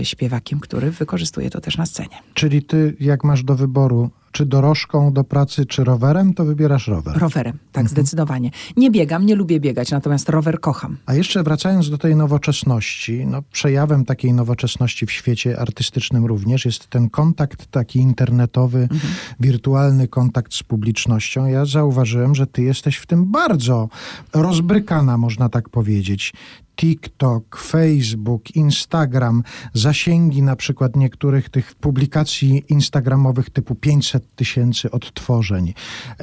śpiewakiem, który wykorzystuje to też na scenie. Czyli ty, jak masz do wyboru, czy dorożką do pracy, czy rowerem, to wybierasz rower. Rowerem, tak, zdecydowanie. Nie biegam, nie lubię biegać, natomiast rower kocham. A jeszcze wracając do tej nowoczesności, no przejawem takiej nowoczesności w świecie artystycznym również jest ten kontakt taki internetowy, wirtualny kontakt z publicznością. Ja zauważyłem, że ty jesteś w tym bardzo rozbrykana, można tak powiedzieć. TikTok, Facebook, Instagram, zasięgi na przykład niektórych tych publikacji instagramowych typu 500 tysięcy odtworzeń.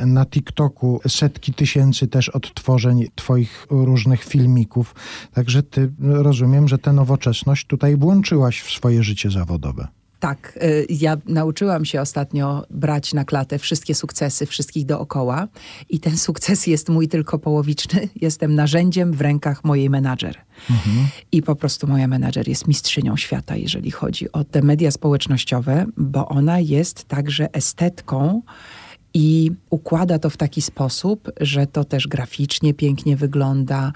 Na TikToku setki tysięcy też odtworzeń twoich różnych filmików. Także ty rozumiem, że tę nowoczesność tutaj włączyłaś w swoje życie zawodowe. Tak, y, ja nauczyłam się ostatnio brać na klatę wszystkie sukcesy wszystkich dookoła i ten sukces jest mój tylko połowiczny. [laughs] Jestem narzędziem w rękach mojej menadżer. I po prostu moja menadżer jest mistrzynią świata, jeżeli chodzi o te media społecznościowe, bo ona jest także estetką i układa to w taki sposób, że to też graficznie pięknie wygląda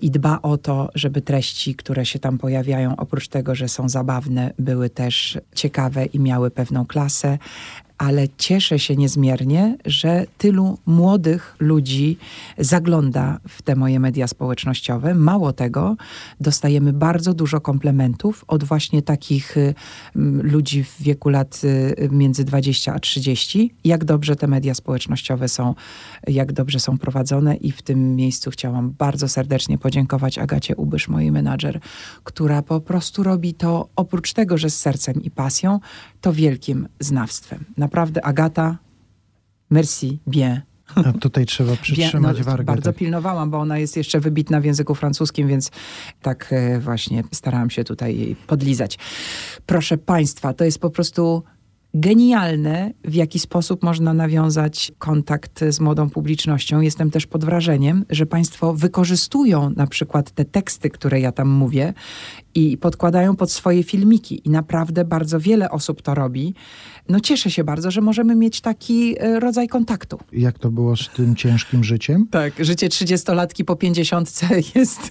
i dba o to, żeby treści, które się tam pojawiają, oprócz tego, że są zabawne, były też ciekawe i miały pewną klasę. Ale cieszę się niezmiernie, że tylu młodych ludzi zagląda w te moje media społecznościowe. Mało tego, dostajemy bardzo dużo komplementów od właśnie takich y, ludzi w wieku lat y, między 20 a 30, jak dobrze te media społecznościowe są, jak dobrze są prowadzone i w tym miejscu chciałam bardzo serdecznie podziękować Agacie Ubysz, mojej menadżer, która po prostu robi to oprócz tego, że z sercem i pasją, to wielkim znawstwem. Naprawdę Agata, merci bien. A tutaj trzeba [laughs] przytrzymać Wie- no, wargę. Bardzo tak. pilnowałam, bo ona jest jeszcze wybitna w języku francuskim, więc tak e, właśnie starałam się tutaj jej podlizać. Proszę Państwa, to jest po prostu genialne, w jaki sposób można nawiązać kontakt z młodą publicznością. Jestem też pod wrażeniem, że Państwo wykorzystują na przykład te teksty, które ja tam mówię i podkładają pod swoje filmiki. I naprawdę bardzo wiele osób to robi. No cieszę się bardzo, że możemy mieć taki e, rodzaj kontaktu. Jak to było z tym ciężkim życiem? Tak, życie 30-latki po 50 [laughs] jest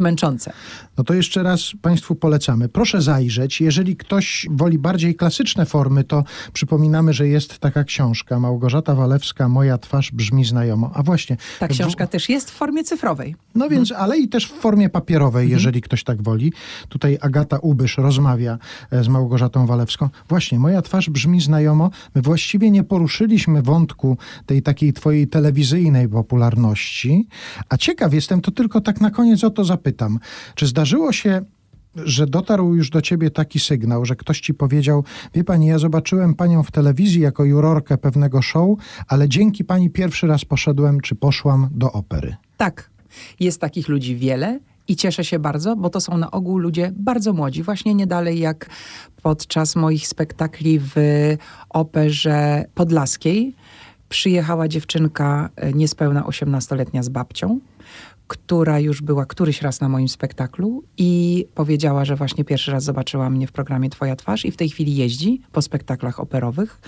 męczące. No to jeszcze raz Państwu polecamy. Proszę zajrzeć. Jeżeli ktoś woli bardziej klasyczne formy, to przypominamy, że jest taka książka Małgorzata Walewska, Moja twarz brzmi znajomo. A właśnie. Ta książka w... też jest w formie cyfrowej. No więc, mhm. ale i też w formie papierowej, mhm. jeżeli ktoś tak woli. Tutaj Agata Ubysz rozmawia e, z Małgorzatą Walewską. Właśnie, Moja twarz brzmi znajomo. My właściwie nie poruszyliśmy wątku tej takiej twojej telewizyjnej popularności. A ciekaw jestem, to tylko tak na koniec o to zapytam. Czy zdarzyło się że dotarł już do ciebie taki sygnał, że ktoś ci powiedział: Wie pani, ja zobaczyłem panią w telewizji jako jurorkę pewnego show, ale dzięki pani pierwszy raz poszedłem czy poszłam do opery. Tak. Jest takich ludzi wiele. I cieszę się bardzo, bo to są na ogół ludzie bardzo młodzi, właśnie nie dalej jak podczas moich spektakli w operze podlaskiej. Przyjechała dziewczynka e, niespełna 18-letnia z babcią która już była któryś raz na moim spektaklu i powiedziała, że właśnie pierwszy raz zobaczyła mnie w programie Twoja twarz i w tej chwili jeździ po spektaklach operowych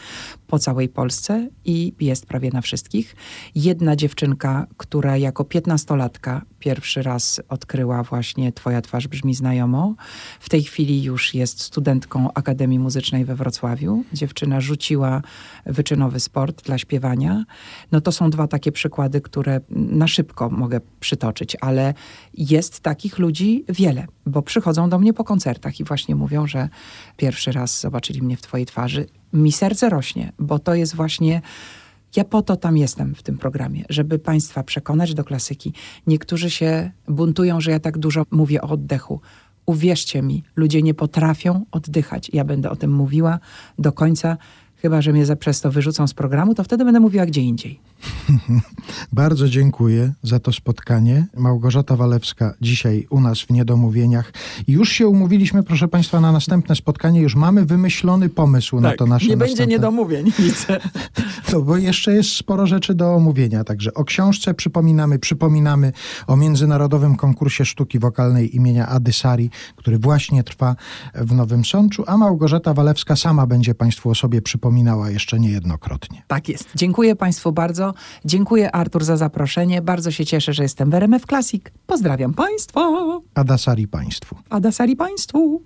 po całej Polsce i jest prawie na wszystkich. Jedna dziewczynka, która jako piętnastolatka pierwszy raz odkryła właśnie Twoja twarz brzmi znajomo. W tej chwili już jest studentką Akademii Muzycznej we Wrocławiu. Dziewczyna rzuciła wyczynowy sport dla śpiewania. No to są dwa takie przykłady, które na szybko mogę przytoczyć, ale jest takich ludzi wiele, bo przychodzą do mnie po koncertach i właśnie mówią, że pierwszy raz zobaczyli mnie w Twojej twarzy. Mi serce rośnie, bo to jest właśnie ja po to tam jestem w tym programie, żeby Państwa przekonać do klasyki. Niektórzy się buntują, że ja tak dużo mówię o oddechu. Uwierzcie mi, ludzie nie potrafią oddychać. Ja będę o tym mówiła do końca Chyba, że mnie przez to wyrzucą z programu, to wtedy będę mówiła gdzie indziej. [laughs] Bardzo dziękuję za to spotkanie. Małgorzata Walewska dzisiaj u nas w Niedomówieniach. Już się umówiliśmy, proszę Państwa, na następne spotkanie. Już mamy wymyślony pomysł tak, na to nasze nie następne... będzie niedomówień [laughs] nic. [laughs] No, bo jeszcze jest sporo rzeczy do omówienia. Także o książce przypominamy, przypominamy o Międzynarodowym Konkursie Sztuki Wokalnej imienia Adysari, który właśnie trwa w Nowym Sączu, a Małgorzata Walewska sama będzie Państwu o sobie przypominać wspominała jeszcze niejednokrotnie. Tak jest. Dziękuję Państwu bardzo. Dziękuję Artur za zaproszenie. Bardzo się cieszę, że jestem w RMF Classic. Pozdrawiam Państwa. Adasari Państwu. Adasari Państwu.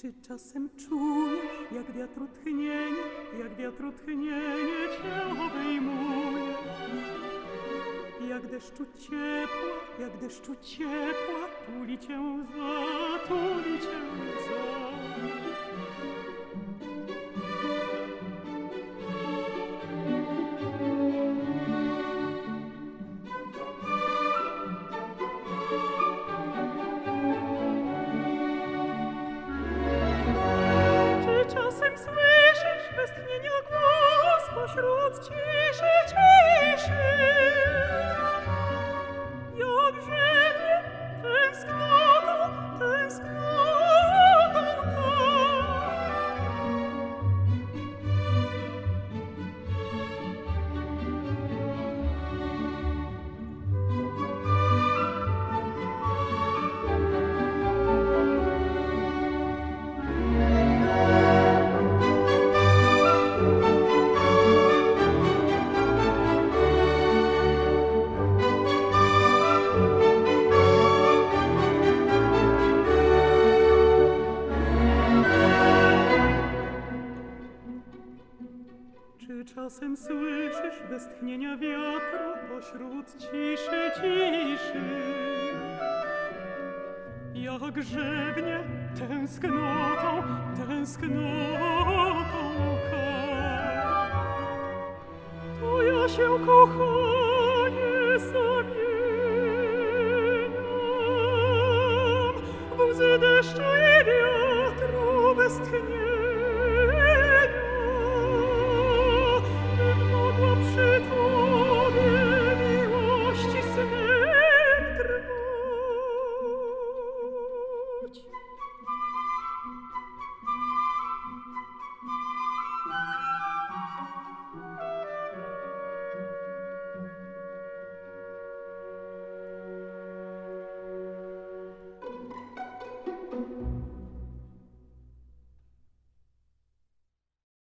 Czy czasem czujesz, jak wiatru tchnienie, jak wiatru tchnienie cię obejmuje? Jak deszczu ciepła, jak deszczu ciepła, tuli cię za, tuli cię za.